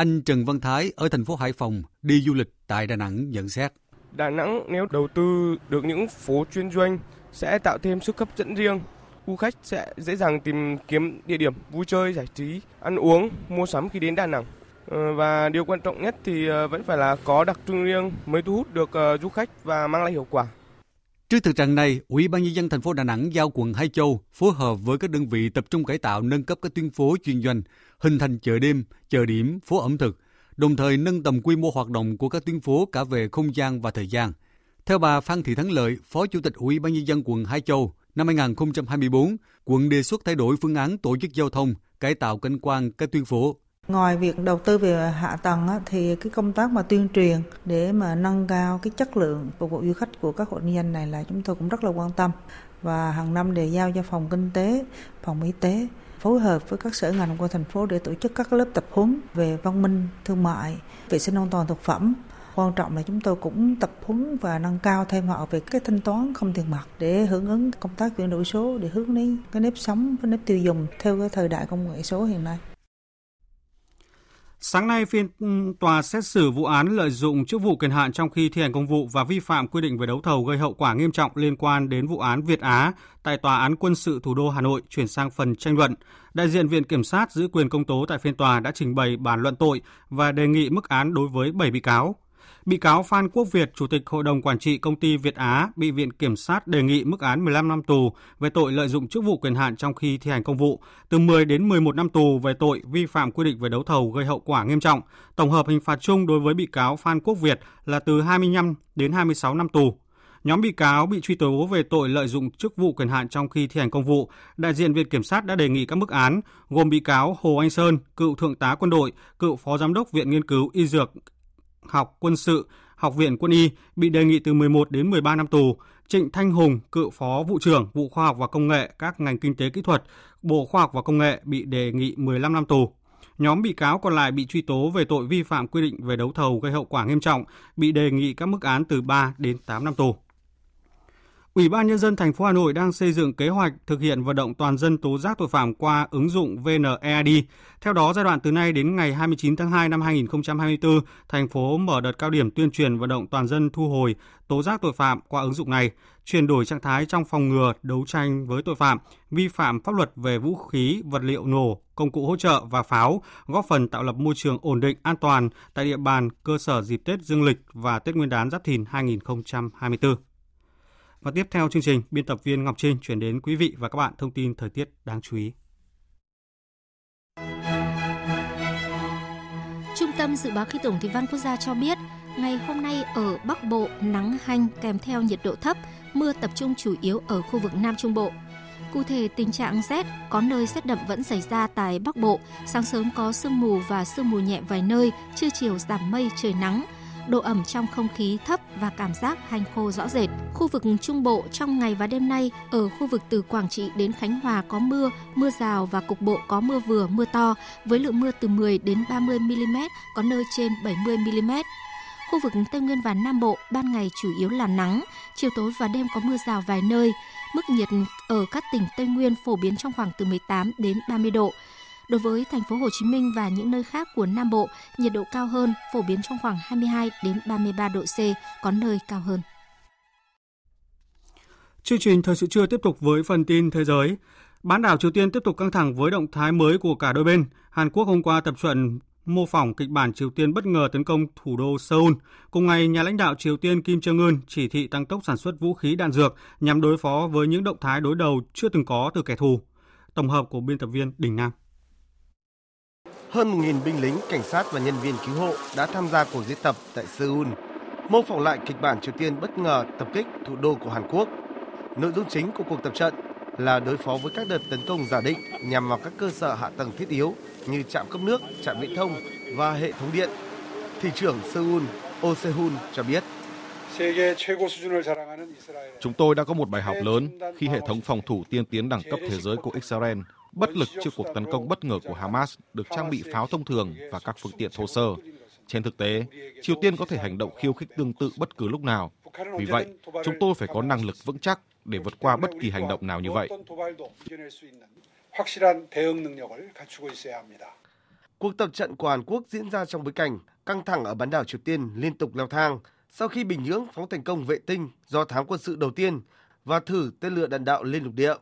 Anh Trần Văn Thái ở thành phố Hải Phòng đi du lịch tại Đà Nẵng nhận xét. Đà Nẵng nếu đầu tư được những phố chuyên doanh sẽ tạo thêm sức hấp dẫn riêng. Du khách sẽ dễ dàng tìm kiếm địa điểm vui chơi, giải trí, ăn uống, mua sắm khi đến Đà Nẵng. Ờ, và điều quan trọng nhất thì ờ, vẫn phải là có đặc trưng riêng mới thu hút được ờ, du khách và mang lại hiệu quả. Trước thực trạng này, Ủy ban nhân dân thành phố Đà Nẵng giao quận Hải Châu phối hợp với các đơn vị tập trung cải tạo nâng cấp các tuyến phố chuyên doanh, hình thành chợ đêm, chợ điểm, phố ẩm thực, đồng thời nâng tầm quy mô hoạt động của các tuyến phố cả về không gian và thời gian. Theo bà Phan Thị Thắng Lợi, Phó Chủ tịch Ủy ban nhân dân quận Hải Châu, năm 2024, quận đề xuất thay đổi phương án tổ chức giao thông, cải tạo cảnh quan các tuyến phố. Ngoài việc đầu tư về hạ tầng thì cái công tác mà tuyên truyền để mà nâng cao cái chất lượng phục vụ du khách của các hộ kinh doanh này là chúng tôi cũng rất là quan tâm và hàng năm đều giao cho phòng kinh tế, phòng y tế phối hợp với các sở ngành của thành phố để tổ chức các lớp tập huấn về văn minh thương mại, vệ sinh an toàn thực phẩm. Quan trọng là chúng tôi cũng tập huấn và nâng cao thêm họ về cái thanh toán không tiền mặt để hưởng ứng công tác chuyển đổi số để hướng đến cái nếp sống với nếp tiêu dùng theo cái thời đại công nghệ số hiện nay. Sáng nay, phiên tòa xét xử vụ án lợi dụng chức vụ quyền hạn trong khi thi hành công vụ và vi phạm quy định về đấu thầu gây hậu quả nghiêm trọng liên quan đến vụ án Việt Á tại Tòa án quân sự thủ đô Hà Nội chuyển sang phần tranh luận. Đại diện Viện Kiểm sát giữ quyền công tố tại phiên tòa đã trình bày bản luận tội và đề nghị mức án đối với 7 bị cáo. Bị cáo Phan Quốc Việt, Chủ tịch Hội đồng Quản trị Công ty Việt Á, bị Viện Kiểm sát đề nghị mức án 15 năm tù về tội lợi dụng chức vụ quyền hạn trong khi thi hành công vụ, từ 10 đến 11 năm tù về tội vi phạm quy định về đấu thầu gây hậu quả nghiêm trọng. Tổng hợp hình phạt chung đối với bị cáo Phan Quốc Việt là từ 25 đến 26 năm tù. Nhóm bị cáo bị truy tố về tội lợi dụng chức vụ quyền hạn trong khi thi hành công vụ. Đại diện Viện Kiểm sát đã đề nghị các mức án gồm bị cáo Hồ Anh Sơn, cựu thượng tá quân đội, cựu phó giám đốc Viện Nghiên cứu Y Dược học quân sự, Học viện Quân y bị đề nghị từ 11 đến 13 năm tù. Trịnh Thanh Hùng, cựu phó vụ trưởng vụ khoa học và công nghệ các ngành kinh tế kỹ thuật, Bộ Khoa học và Công nghệ bị đề nghị 15 năm tù. Nhóm bị cáo còn lại bị truy tố về tội vi phạm quy định về đấu thầu gây hậu quả nghiêm trọng, bị đề nghị các mức án từ 3 đến 8 năm tù. Ủy ban nhân dân thành phố Hà Nội đang xây dựng kế hoạch thực hiện vận động toàn dân tố giác tội phạm qua ứng dụng VNEID. Theo đó, giai đoạn từ nay đến ngày 29 tháng 2 năm 2024, thành phố mở đợt cao điểm tuyên truyền vận động toàn dân thu hồi tố giác tội phạm qua ứng dụng này, chuyển đổi trạng thái trong phòng ngừa, đấu tranh với tội phạm, vi phạm pháp luật về vũ khí, vật liệu nổ, công cụ hỗ trợ và pháo, góp phần tạo lập môi trường ổn định, an toàn tại địa bàn cơ sở dịp Tết Dương lịch và Tết Nguyên đán Giáp Thìn 2024. Và tiếp theo chương trình, biên tập viên Ngọc Trinh chuyển đến quý vị và các bạn thông tin thời tiết đáng chú ý. Trung tâm Dự báo Khí tượng Thủy văn Quốc gia cho biết, ngày hôm nay ở Bắc Bộ nắng hanh kèm theo nhiệt độ thấp, mưa tập trung chủ yếu ở khu vực Nam Trung Bộ. Cụ thể, tình trạng rét, có nơi rét đậm vẫn xảy ra tại Bắc Bộ, sáng sớm có sương mù và sương mù nhẹ vài nơi, trưa chiều giảm mây trời nắng, độ ẩm trong không khí thấp và cảm giác hanh khô rõ rệt. Khu vực Trung Bộ trong ngày và đêm nay, ở khu vực từ Quảng Trị đến Khánh Hòa có mưa, mưa rào và cục bộ có mưa vừa, mưa to, với lượng mưa từ 10 đến 30 mm, có nơi trên 70 mm. Khu vực Tây Nguyên và Nam Bộ ban ngày chủ yếu là nắng, chiều tối và đêm có mưa rào vài nơi. Mức nhiệt ở các tỉnh Tây Nguyên phổ biến trong khoảng từ 18 đến 30 độ. Đối với thành phố Hồ Chí Minh và những nơi khác của Nam Bộ, nhiệt độ cao hơn, phổ biến trong khoảng 22 đến 33 độ C, có nơi cao hơn. Chương trình thời sự trưa tiếp tục với phần tin thế giới. Bán đảo Triều Tiên tiếp tục căng thẳng với động thái mới của cả đôi bên. Hàn Quốc hôm qua tập trận mô phỏng kịch bản Triều Tiên bất ngờ tấn công thủ đô Seoul. Cùng ngày, nhà lãnh đạo Triều Tiên Kim Jong Un chỉ thị tăng tốc sản xuất vũ khí đạn dược nhằm đối phó với những động thái đối đầu chưa từng có từ kẻ thù. Tổng hợp của biên tập viên Đình Nam. Hơn 1.000 binh lính, cảnh sát và nhân viên cứu hộ đã tham gia cuộc diễn tập tại Seoul, mô phỏng lại kịch bản Triều Tiên bất ngờ tập kích thủ đô của Hàn Quốc. Nội dung chính của cuộc tập trận là đối phó với các đợt tấn công giả định nhằm vào các cơ sở hạ tầng thiết yếu như trạm cấp nước, trạm viễn thông và hệ thống điện. Thị trưởng Seoul Oh Se-hun cho biết. Chúng tôi đã có một bài học lớn khi hệ thống phòng thủ tiên tiến đẳng cấp thế giới của Israel bất lực trước cuộc tấn công bất ngờ của Hamas được trang bị pháo thông thường và các phương tiện thô sơ. Trên thực tế, Triều Tiên có thể hành động khiêu khích tương tự bất cứ lúc nào. Vì vậy, chúng tôi phải có năng lực vững chắc để vượt qua bất kỳ hành động nào như vậy. Cuộc tập trận của Hàn Quốc diễn ra trong bối cảnh căng thẳng ở bán đảo Triều Tiên liên tục leo thang sau khi Bình Nhưỡng phóng thành công vệ tinh do thám quân sự đầu tiên và thử tên lửa đạn đạo lên lục địa.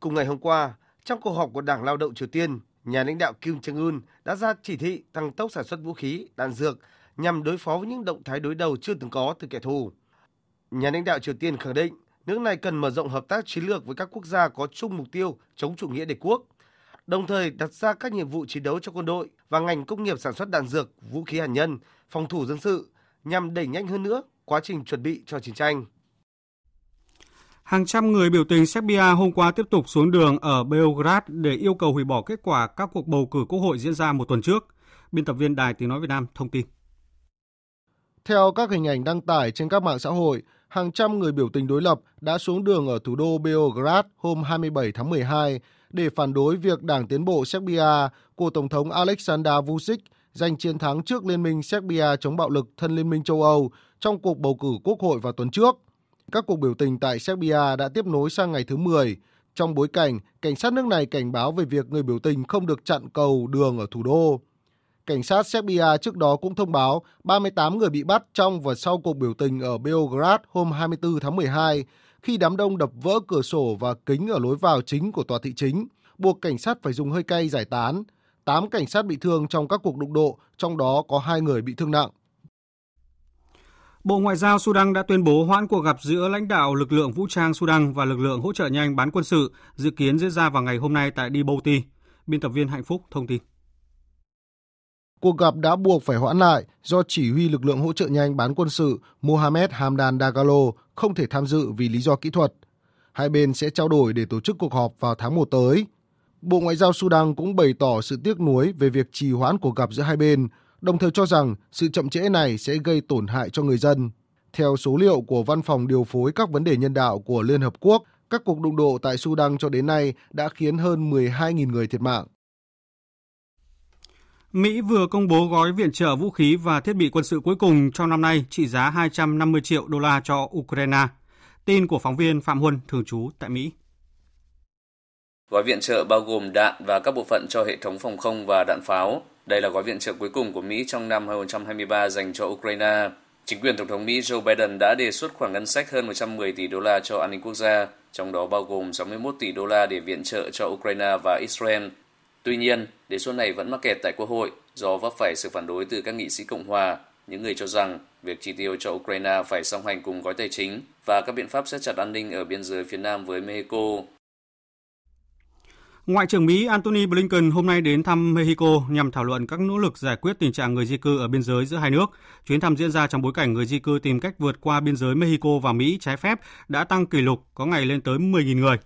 Cùng ngày hôm qua, trong cuộc họp của Đảng Lao động Triều Tiên, nhà lãnh đạo Kim Jong Un đã ra chỉ thị tăng tốc sản xuất vũ khí, đạn dược nhằm đối phó với những động thái đối đầu chưa từng có từ kẻ thù. Nhà lãnh đạo Triều Tiên khẳng định nước này cần mở rộng hợp tác chiến lược với các quốc gia có chung mục tiêu chống chủ nghĩa đế quốc, đồng thời đặt ra các nhiệm vụ chiến đấu cho quân đội và ngành công nghiệp sản xuất đạn dược, vũ khí hạt nhân, phòng thủ dân sự nhằm đẩy nhanh hơn nữa quá trình chuẩn bị cho chiến tranh. Hàng trăm người biểu tình Serbia hôm qua tiếp tục xuống đường ở Belgrade để yêu cầu hủy bỏ kết quả các cuộc bầu cử quốc hội diễn ra một tuần trước. Biên tập viên Đài Tiếng Nói Việt Nam thông tin. Theo các hình ảnh đăng tải trên các mạng xã hội, hàng trăm người biểu tình đối lập đã xuống đường ở thủ đô Belgrade hôm 27 tháng 12 để phản đối việc Đảng Tiến bộ Serbia của Tổng thống Aleksandar Vučić giành chiến thắng trước Liên minh Serbia chống bạo lực thân Liên minh châu Âu trong cuộc bầu cử quốc hội vào tuần trước – các cuộc biểu tình tại Serbia đã tiếp nối sang ngày thứ 10, trong bối cảnh cảnh sát nước này cảnh báo về việc người biểu tình không được chặn cầu đường ở thủ đô. Cảnh sát Serbia trước đó cũng thông báo 38 người bị bắt trong và sau cuộc biểu tình ở Beograd hôm 24 tháng 12 khi đám đông đập vỡ cửa sổ và kính ở lối vào chính của tòa thị chính, buộc cảnh sát phải dùng hơi cay giải tán. 8 cảnh sát bị thương trong các cuộc đụng độ, trong đó có 2 người bị thương nặng. Bộ Ngoại giao Sudan đã tuyên bố hoãn cuộc gặp giữa lãnh đạo lực lượng vũ trang Sudan và lực lượng hỗ trợ nhanh bán quân sự dự kiến diễn ra vào ngày hôm nay tại Djibouti. Biên tập viên Hạnh Phúc thông tin. Cuộc gặp đã buộc phải hoãn lại do chỉ huy lực lượng hỗ trợ nhanh bán quân sự Mohamed Hamdan Dagalo không thể tham dự vì lý do kỹ thuật. Hai bên sẽ trao đổi để tổ chức cuộc họp vào tháng 1 tới. Bộ Ngoại giao Sudan cũng bày tỏ sự tiếc nuối về việc trì hoãn cuộc gặp giữa hai bên, đồng thời cho rằng sự chậm trễ này sẽ gây tổn hại cho người dân. Theo số liệu của Văn phòng điều phối các vấn đề nhân đạo của Liên Hợp Quốc, các cuộc đụng độ tại Sudan cho đến nay đã khiến hơn 12.000 người thiệt mạng. Mỹ vừa công bố gói viện trợ vũ khí và thiết bị quân sự cuối cùng trong năm nay trị giá 250 triệu đô la cho Ukraine. Tin của phóng viên Phạm Huân, thường trú tại Mỹ. Gói viện trợ bao gồm đạn và các bộ phận cho hệ thống phòng không và đạn pháo. Đây là gói viện trợ cuối cùng của Mỹ trong năm 2023 dành cho Ukraine. Chính quyền Tổng thống Mỹ Joe Biden đã đề xuất khoản ngân sách hơn 110 tỷ đô la cho an ninh quốc gia, trong đó bao gồm 61 tỷ đô la để viện trợ cho Ukraine và Israel. Tuy nhiên, đề xuất này vẫn mắc kẹt tại Quốc hội do vấp phải sự phản đối từ các nghị sĩ Cộng hòa, những người cho rằng việc chi tiêu cho Ukraine phải song hành cùng gói tài chính và các biện pháp siết chặt an ninh ở biên giới phía nam với Mexico. Ngoại trưởng Mỹ Antony Blinken hôm nay đến thăm Mexico nhằm thảo luận các nỗ lực giải quyết tình trạng người di cư ở biên giới giữa hai nước. Chuyến thăm diễn ra trong bối cảnh người di cư tìm cách vượt qua biên giới Mexico và Mỹ trái phép đã tăng kỷ lục, có ngày lên tới 10.000 người.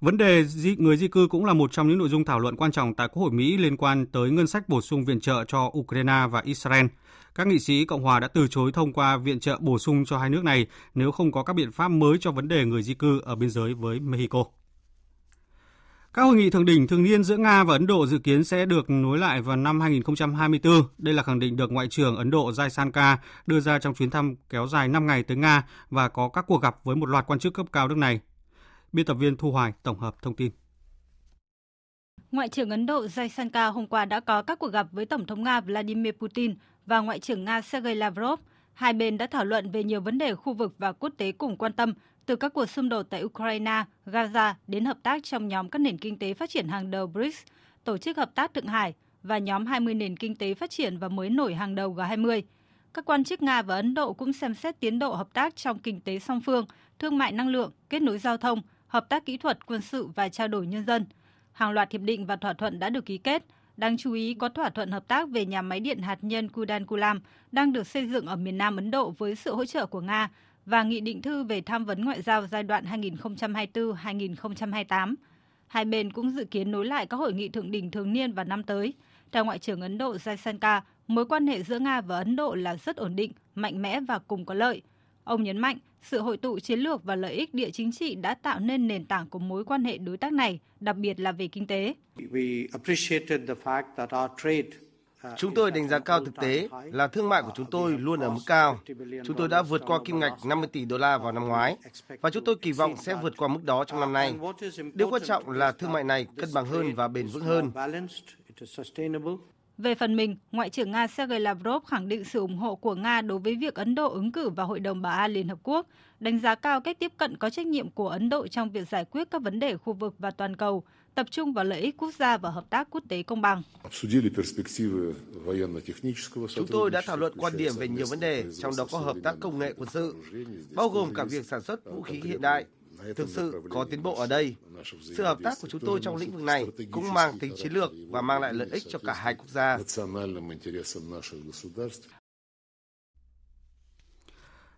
Vấn đề di, người di cư cũng là một trong những nội dung thảo luận quan trọng tại Quốc hội Mỹ liên quan tới ngân sách bổ sung viện trợ cho Ukraine và Israel. Các nghị sĩ Cộng hòa đã từ chối thông qua viện trợ bổ sung cho hai nước này nếu không có các biện pháp mới cho vấn đề người di cư ở biên giới với Mexico. Các hội nghị thượng đỉnh thường niên giữa Nga và Ấn Độ dự kiến sẽ được nối lại vào năm 2024. Đây là khẳng định được Ngoại trưởng Ấn Độ Jaisankar đưa ra trong chuyến thăm kéo dài 5 ngày tới Nga và có các cuộc gặp với một loạt quan chức cấp cao nước này. Biên tập viên Thu Hoài tổng hợp thông tin. Ngoại trưởng Ấn Độ Jaisankar hôm qua đã có các cuộc gặp với Tổng thống Nga Vladimir Putin và Ngoại trưởng Nga Sergei Lavrov. Hai bên đã thảo luận về nhiều vấn đề khu vực và quốc tế cùng quan tâm, từ các cuộc xung đột tại Ukraine, Gaza đến hợp tác trong nhóm các nền kinh tế phát triển hàng đầu BRICS, Tổ chức Hợp tác Thượng Hải và nhóm 20 nền kinh tế phát triển và mới nổi hàng đầu G20. Các quan chức Nga và Ấn Độ cũng xem xét tiến độ hợp tác trong kinh tế song phương, thương mại năng lượng, kết nối giao thông, hợp tác kỹ thuật, quân sự và trao đổi nhân dân. Hàng loạt hiệp định và thỏa thuận đã được ký kết. Đáng chú ý có thỏa thuận hợp tác về nhà máy điện hạt nhân Kudankulam đang được xây dựng ở miền Nam Ấn Độ với sự hỗ trợ của Nga và nghị định thư về tham vấn ngoại giao giai đoạn 2024-2028. Hai bên cũng dự kiến nối lại các hội nghị thượng đỉnh thường niên vào năm tới. Theo Ngoại trưởng Ấn Độ Jaishankar, mối quan hệ giữa Nga và Ấn Độ là rất ổn định, mạnh mẽ và cùng có lợi. Ông nhấn mạnh, sự hội tụ chiến lược và lợi ích địa chính trị đã tạo nên nền tảng của mối quan hệ đối tác này, đặc biệt là về kinh tế. Chúng tôi đánh giá cao thực tế là thương mại của chúng tôi luôn ở mức cao. Chúng tôi đã vượt qua kim ngạch 50 tỷ đô la vào năm ngoái và chúng tôi kỳ vọng sẽ vượt qua mức đó trong năm nay. Điều quan trọng là thương mại này cân bằng hơn và bền vững hơn. Về phần mình, Ngoại trưởng Nga Sergei Lavrov khẳng định sự ủng hộ của Nga đối với việc Ấn Độ ứng cử vào Hội đồng Bảo an Liên Hợp Quốc, đánh giá cao cách tiếp cận có trách nhiệm của Ấn Độ trong việc giải quyết các vấn đề khu vực và toàn cầu, tập trung vào lợi ích quốc gia và hợp tác quốc tế công bằng. Chúng tôi đã thảo luận quan điểm về nhiều vấn đề, trong đó có hợp tác công nghệ quân sự, bao gồm cả việc sản xuất vũ khí hiện đại. Thực sự có tiến bộ ở đây. Sự hợp tác của chúng tôi trong lĩnh vực này cũng mang tính chiến lược và mang lại lợi ích cho cả hai quốc gia.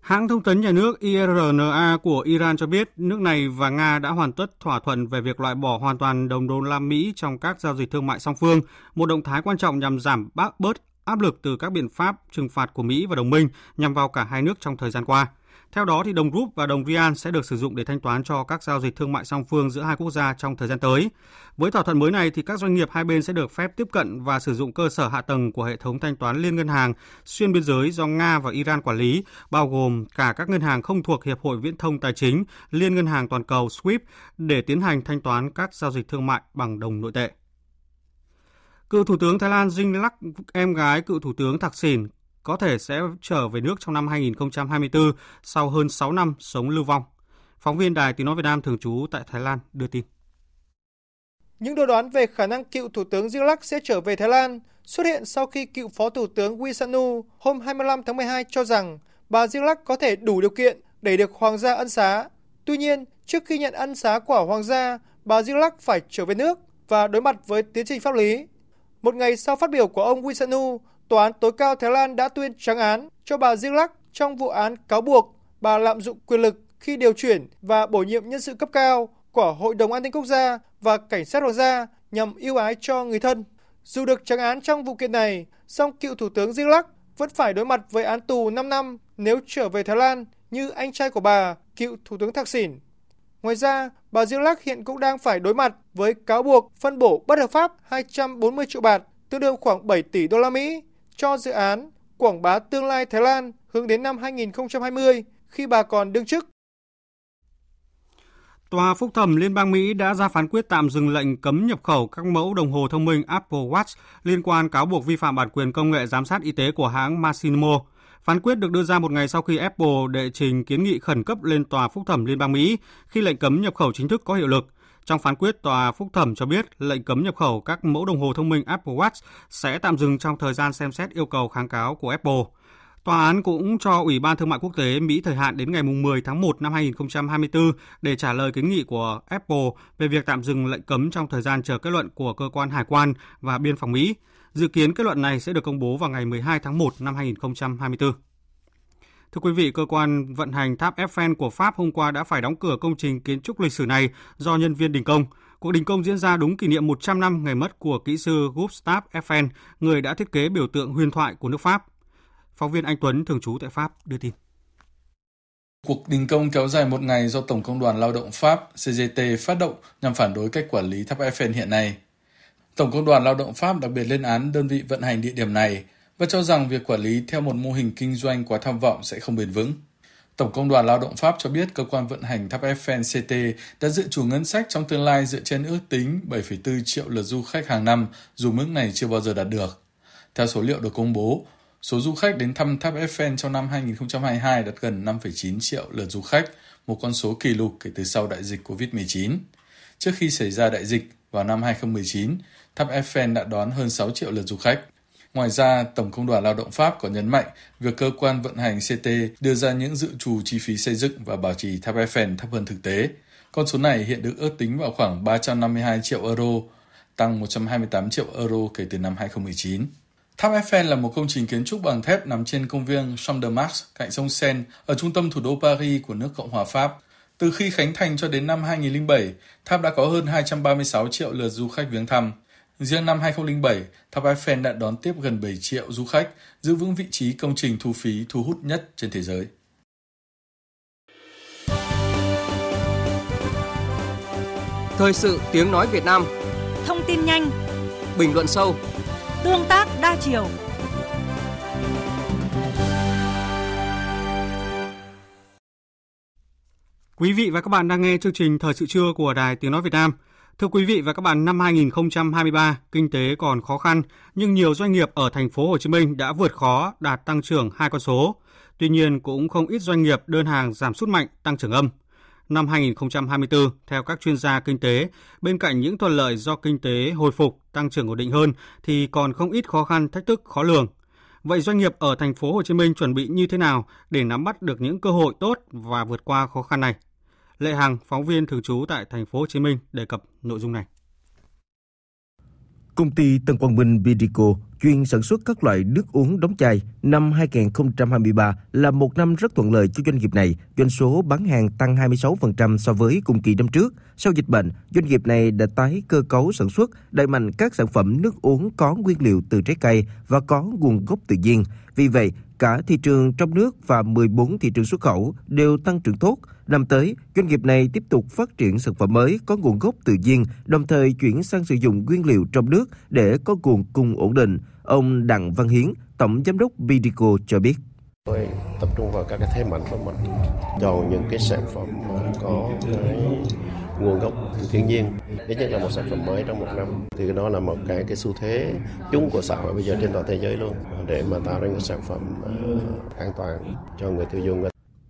Hãng thông tấn nhà nước IRNA của Iran cho biết nước này và Nga đã hoàn tất thỏa thuận về việc loại bỏ hoàn toàn đồng đô la Mỹ trong các giao dịch thương mại song phương, một động thái quan trọng nhằm giảm bớt áp lực từ các biện pháp trừng phạt của Mỹ và đồng minh nhằm vào cả hai nước trong thời gian qua. Theo đó, thì đồng rúp và đồng rian sẽ được sử dụng để thanh toán cho các giao dịch thương mại song phương giữa hai quốc gia trong thời gian tới. Với thỏa thuận mới này, thì các doanh nghiệp hai bên sẽ được phép tiếp cận và sử dụng cơ sở hạ tầng của hệ thống thanh toán liên ngân hàng xuyên biên giới do Nga và Iran quản lý, bao gồm cả các ngân hàng không thuộc Hiệp hội Viễn thông Tài chính, Liên ngân hàng toàn cầu SWIFT để tiến hành thanh toán các giao dịch thương mại bằng đồng nội tệ. Cựu Thủ tướng Thái Lan Dinh Lắc, em gái cựu Thủ tướng Thạc Sìn, có thể sẽ trở về nước trong năm 2024 sau hơn 6 năm sống lưu vong. Phóng viên Đài Tiếng Nói Việt Nam thường trú tại Thái Lan đưa tin. Những đồ đoán về khả năng cựu Thủ tướng Lắc sẽ trở về Thái Lan xuất hiện sau khi cựu Phó Thủ tướng Wisanu hôm 25 tháng 12 cho rằng bà Lắc có thể đủ điều kiện để được Hoàng gia ân xá. Tuy nhiên, trước khi nhận ân xá của Hoàng gia, bà Lắc phải trở về nước và đối mặt với tiến trình pháp lý. Một ngày sau phát biểu của ông Wisanu, Tòa án tối cao Thái Lan đã tuyên trắng án cho bà Lắc trong vụ án cáo buộc bà lạm dụng quyền lực khi điều chuyển và bổ nhiệm nhân sự cấp cao của Hội đồng An ninh Quốc gia và Cảnh sát Hoàng gia nhằm ưu ái cho người thân. Dù được trắng án trong vụ kiện này, song cựu Thủ tướng Zilak vẫn phải đối mặt với án tù 5 năm nếu trở về Thái Lan như anh trai của bà, cựu Thủ tướng Thạc Sỉn. Ngoài ra, bà Zilak hiện cũng đang phải đối mặt với cáo buộc phân bổ bất hợp pháp 240 triệu bạt, tương đương khoảng 7 tỷ đô la Mỹ, cho dự án quảng bá tương lai Thái Lan hướng đến năm 2020 khi bà còn đương chức. Tòa phúc thẩm Liên bang Mỹ đã ra phán quyết tạm dừng lệnh cấm nhập khẩu các mẫu đồng hồ thông minh Apple Watch liên quan cáo buộc vi phạm bản quyền công nghệ giám sát y tế của hãng Masimo. Phán quyết được đưa ra một ngày sau khi Apple đệ trình kiến nghị khẩn cấp lên Tòa phúc thẩm Liên bang Mỹ khi lệnh cấm nhập khẩu chính thức có hiệu lực. Trong phán quyết, Tòa phúc thẩm cho biết lệnh cấm nhập khẩu các mẫu đồng hồ thông minh Apple Watch sẽ tạm dừng trong thời gian xem xét yêu cầu kháng cáo của Apple. Tòa án cũng cho Ủy ban Thương mại Quốc tế Mỹ thời hạn đến ngày 10 tháng 1 năm 2024 để trả lời kiến nghị của Apple về việc tạm dừng lệnh cấm trong thời gian chờ kết luận của cơ quan hải quan và biên phòng Mỹ. Dự kiến kết luận này sẽ được công bố vào ngày 12 tháng 1 năm 2024. Thưa quý vị, cơ quan vận hành tháp Eiffel của Pháp hôm qua đã phải đóng cửa công trình kiến trúc lịch sử này do nhân viên đình công. Cuộc đình công diễn ra đúng kỷ niệm 100 năm ngày mất của kỹ sư Gustave Eiffel, người đã thiết kế biểu tượng huyền thoại của nước Pháp. Phóng viên Anh Tuấn, thường trú tại Pháp, đưa tin. Cuộc đình công kéo dài một ngày do Tổng Công đoàn Lao động Pháp CGT phát động nhằm phản đối cách quản lý tháp Eiffel hiện nay. Tổng Công đoàn Lao động Pháp đặc biệt lên án đơn vị vận hành địa điểm này và cho rằng việc quản lý theo một mô hình kinh doanh quá tham vọng sẽ không bền vững. Tổng Công đoàn Lao động Pháp cho biết cơ quan vận hành tháp Eiffel CT đã dự trù ngân sách trong tương lai dựa trên ước tính 7,4 triệu lượt du khách hàng năm, dù mức này chưa bao giờ đạt được. Theo số liệu được công bố, số du khách đến thăm tháp Eiffel trong năm 2022 đạt gần 5,9 triệu lượt du khách, một con số kỷ lục kể từ sau đại dịch COVID-19. Trước khi xảy ra đại dịch vào năm 2019, tháp Eiffel đã đón hơn 6 triệu lượt du khách. Ngoài ra, Tổng Công đoàn Lao động Pháp có nhấn mạnh việc cơ quan vận hành CT đưa ra những dự trù chi phí xây dựng và bảo trì tháp Eiffel thấp hơn thực tế. Con số này hiện được ước tính vào khoảng 352 triệu euro, tăng 128 triệu euro kể từ năm 2019. Tháp Eiffel là một công trình kiến trúc bằng thép nằm trên công viên Champ de Mars cạnh sông Seine ở trung tâm thủ đô Paris của nước Cộng hòa Pháp. Từ khi khánh thành cho đến năm 2007, tháp đã có hơn 236 triệu lượt du khách viếng thăm. Riêng năm 2007, tháp Eiffel đã đón tiếp gần 7 triệu du khách, giữ vững vị trí công trình thu phí thu hút nhất trên thế giới. Thời sự tiếng nói Việt Nam Thông tin nhanh Bình luận sâu Tương tác đa chiều Quý vị và các bạn đang nghe chương trình Thời sự trưa của Đài Tiếng Nói Việt Nam. Thưa quý vị và các bạn, năm 2023, kinh tế còn khó khăn, nhưng nhiều doanh nghiệp ở thành phố Hồ Chí Minh đã vượt khó đạt tăng trưởng hai con số. Tuy nhiên, cũng không ít doanh nghiệp đơn hàng giảm sút mạnh, tăng trưởng âm. Năm 2024, theo các chuyên gia kinh tế, bên cạnh những thuận lợi do kinh tế hồi phục, tăng trưởng ổn định hơn thì còn không ít khó khăn, thách thức khó lường. Vậy doanh nghiệp ở thành phố Hồ Chí Minh chuẩn bị như thế nào để nắm bắt được những cơ hội tốt và vượt qua khó khăn này? Lệ Hằng, phóng viên thường trú tại thành phố Hồ Chí Minh đề cập nội dung này. Công ty Tân Quang Minh BidiCo chuyên sản xuất các loại nước uống đóng chai năm 2023 là một năm rất thuận lợi cho doanh nghiệp này. Doanh số bán hàng tăng 26% so với cùng kỳ năm trước. Sau dịch bệnh, doanh nghiệp này đã tái cơ cấu sản xuất, đẩy mạnh các sản phẩm nước uống có nguyên liệu từ trái cây và có nguồn gốc tự nhiên. Vì vậy, cả thị trường trong nước và 14 thị trường xuất khẩu đều tăng trưởng tốt. Năm tới, doanh nghiệp này tiếp tục phát triển sản phẩm mới có nguồn gốc tự nhiên, đồng thời chuyển sang sử dụng nguyên liệu trong nước để có nguồn cung ổn định. Ông Đặng Văn Hiến, Tổng Giám đốc Bidico cho biết. Tôi tập trung vào các cái thế mạnh của mình, chọn những cái sản phẩm có cái nguồn gốc thiên nhiên. Ít nhất là một sản phẩm mới trong một năm. Thì cái đó là một cái cái xu thế chung của xã hội bây giờ trên toàn thế giới luôn để mà tạo ra những sản phẩm uh, an toàn cho người tiêu dùng.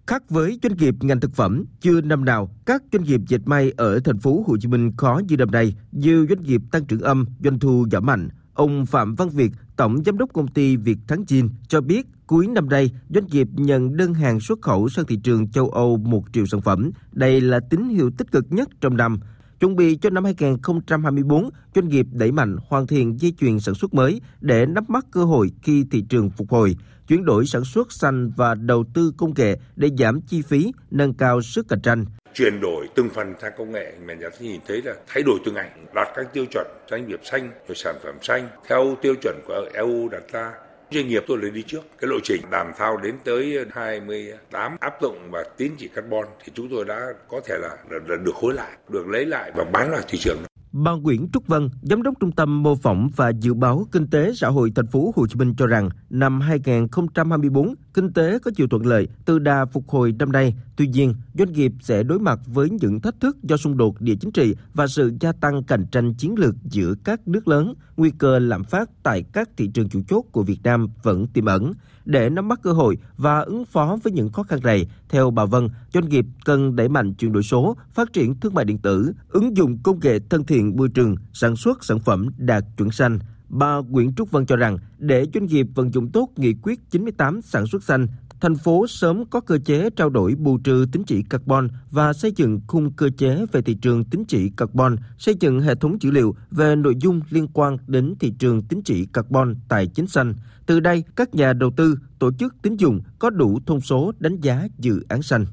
Khác với doanh nghiệp ngành thực phẩm, chưa năm nào các doanh nghiệp dệt may ở thành phố Hồ Chí Minh khó như năm nay, nhiều doanh nghiệp tăng trưởng âm, doanh thu giảm mạnh. Ông Phạm Văn Việt, Tổng Giám đốc công ty Việt Thắng Chin cho biết cuối năm nay, doanh nghiệp nhận đơn hàng xuất khẩu sang thị trường châu Âu 1 triệu sản phẩm. Đây là tín hiệu tích cực nhất trong năm. Chuẩn bị cho năm 2024, doanh nghiệp đẩy mạnh hoàn thiện dây chuyền sản xuất mới để nắm bắt cơ hội khi thị trường phục hồi, chuyển đổi sản xuất xanh và đầu tư công nghệ để giảm chi phí, nâng cao sức cạnh tranh chuyển đổi từng phần sang công nghệ. Mà nhà tôi nhìn thấy là thay đổi từng ngày đạt các tiêu chuẩn doanh nghiệp xanh rồi sản phẩm xanh. Theo tiêu chuẩn của EU đặt ra doanh nghiệp tôi lấy đi trước. Cái lộ trình làm sao đến tới 28 áp dụng và tín chỉ carbon thì chúng tôi đã có thể là, là, là được hối lại được lấy lại và bán vào thị trường. Bà Nguyễn Trúc Vân, giám đốc Trung tâm mô phỏng và dự báo kinh tế xã hội thành phố Hồ Chí Minh cho rằng năm 2024 kinh tế có chiều thuận lợi từ đà phục hồi năm nay. Tuy nhiên, doanh nghiệp sẽ đối mặt với những thách thức do xung đột địa chính trị và sự gia tăng cạnh tranh chiến lược giữa các nước lớn. Nguy cơ lạm phát tại các thị trường chủ chốt của Việt Nam vẫn tiềm ẩn. Để nắm bắt cơ hội và ứng phó với những khó khăn này, theo bà Vân, doanh nghiệp cần đẩy mạnh chuyển đổi số, phát triển thương mại điện tử, ứng dụng công nghệ thân thiện môi trường, sản xuất sản phẩm đạt chuẩn xanh. Bà Nguyễn Trúc Vân cho rằng để doanh nghiệp vận dụng tốt nghị quyết 98 sản xuất xanh, thành phố sớm có cơ chế trao đổi bù trừ tín chỉ carbon và xây dựng khung cơ chế về thị trường tín chỉ carbon, xây dựng hệ thống dữ liệu về nội dung liên quan đến thị trường tín chỉ carbon tài chính xanh. Từ đây, các nhà đầu tư, tổ chức tín dụng có đủ thông số đánh giá dự án xanh.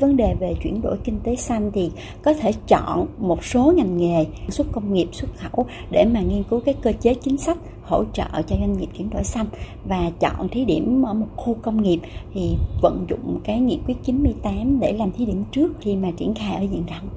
Vấn đề về chuyển đổi kinh tế xanh thì có thể chọn một số ngành nghề xuất công nghiệp xuất khẩu để mà nghiên cứu cái cơ chế chính sách hỗ trợ cho doanh nghiệp chuyển đổi xanh và chọn thí điểm ở một khu công nghiệp thì vận dụng cái nghị quyết 98 để làm thí điểm trước khi mà triển khai ở diện rộng.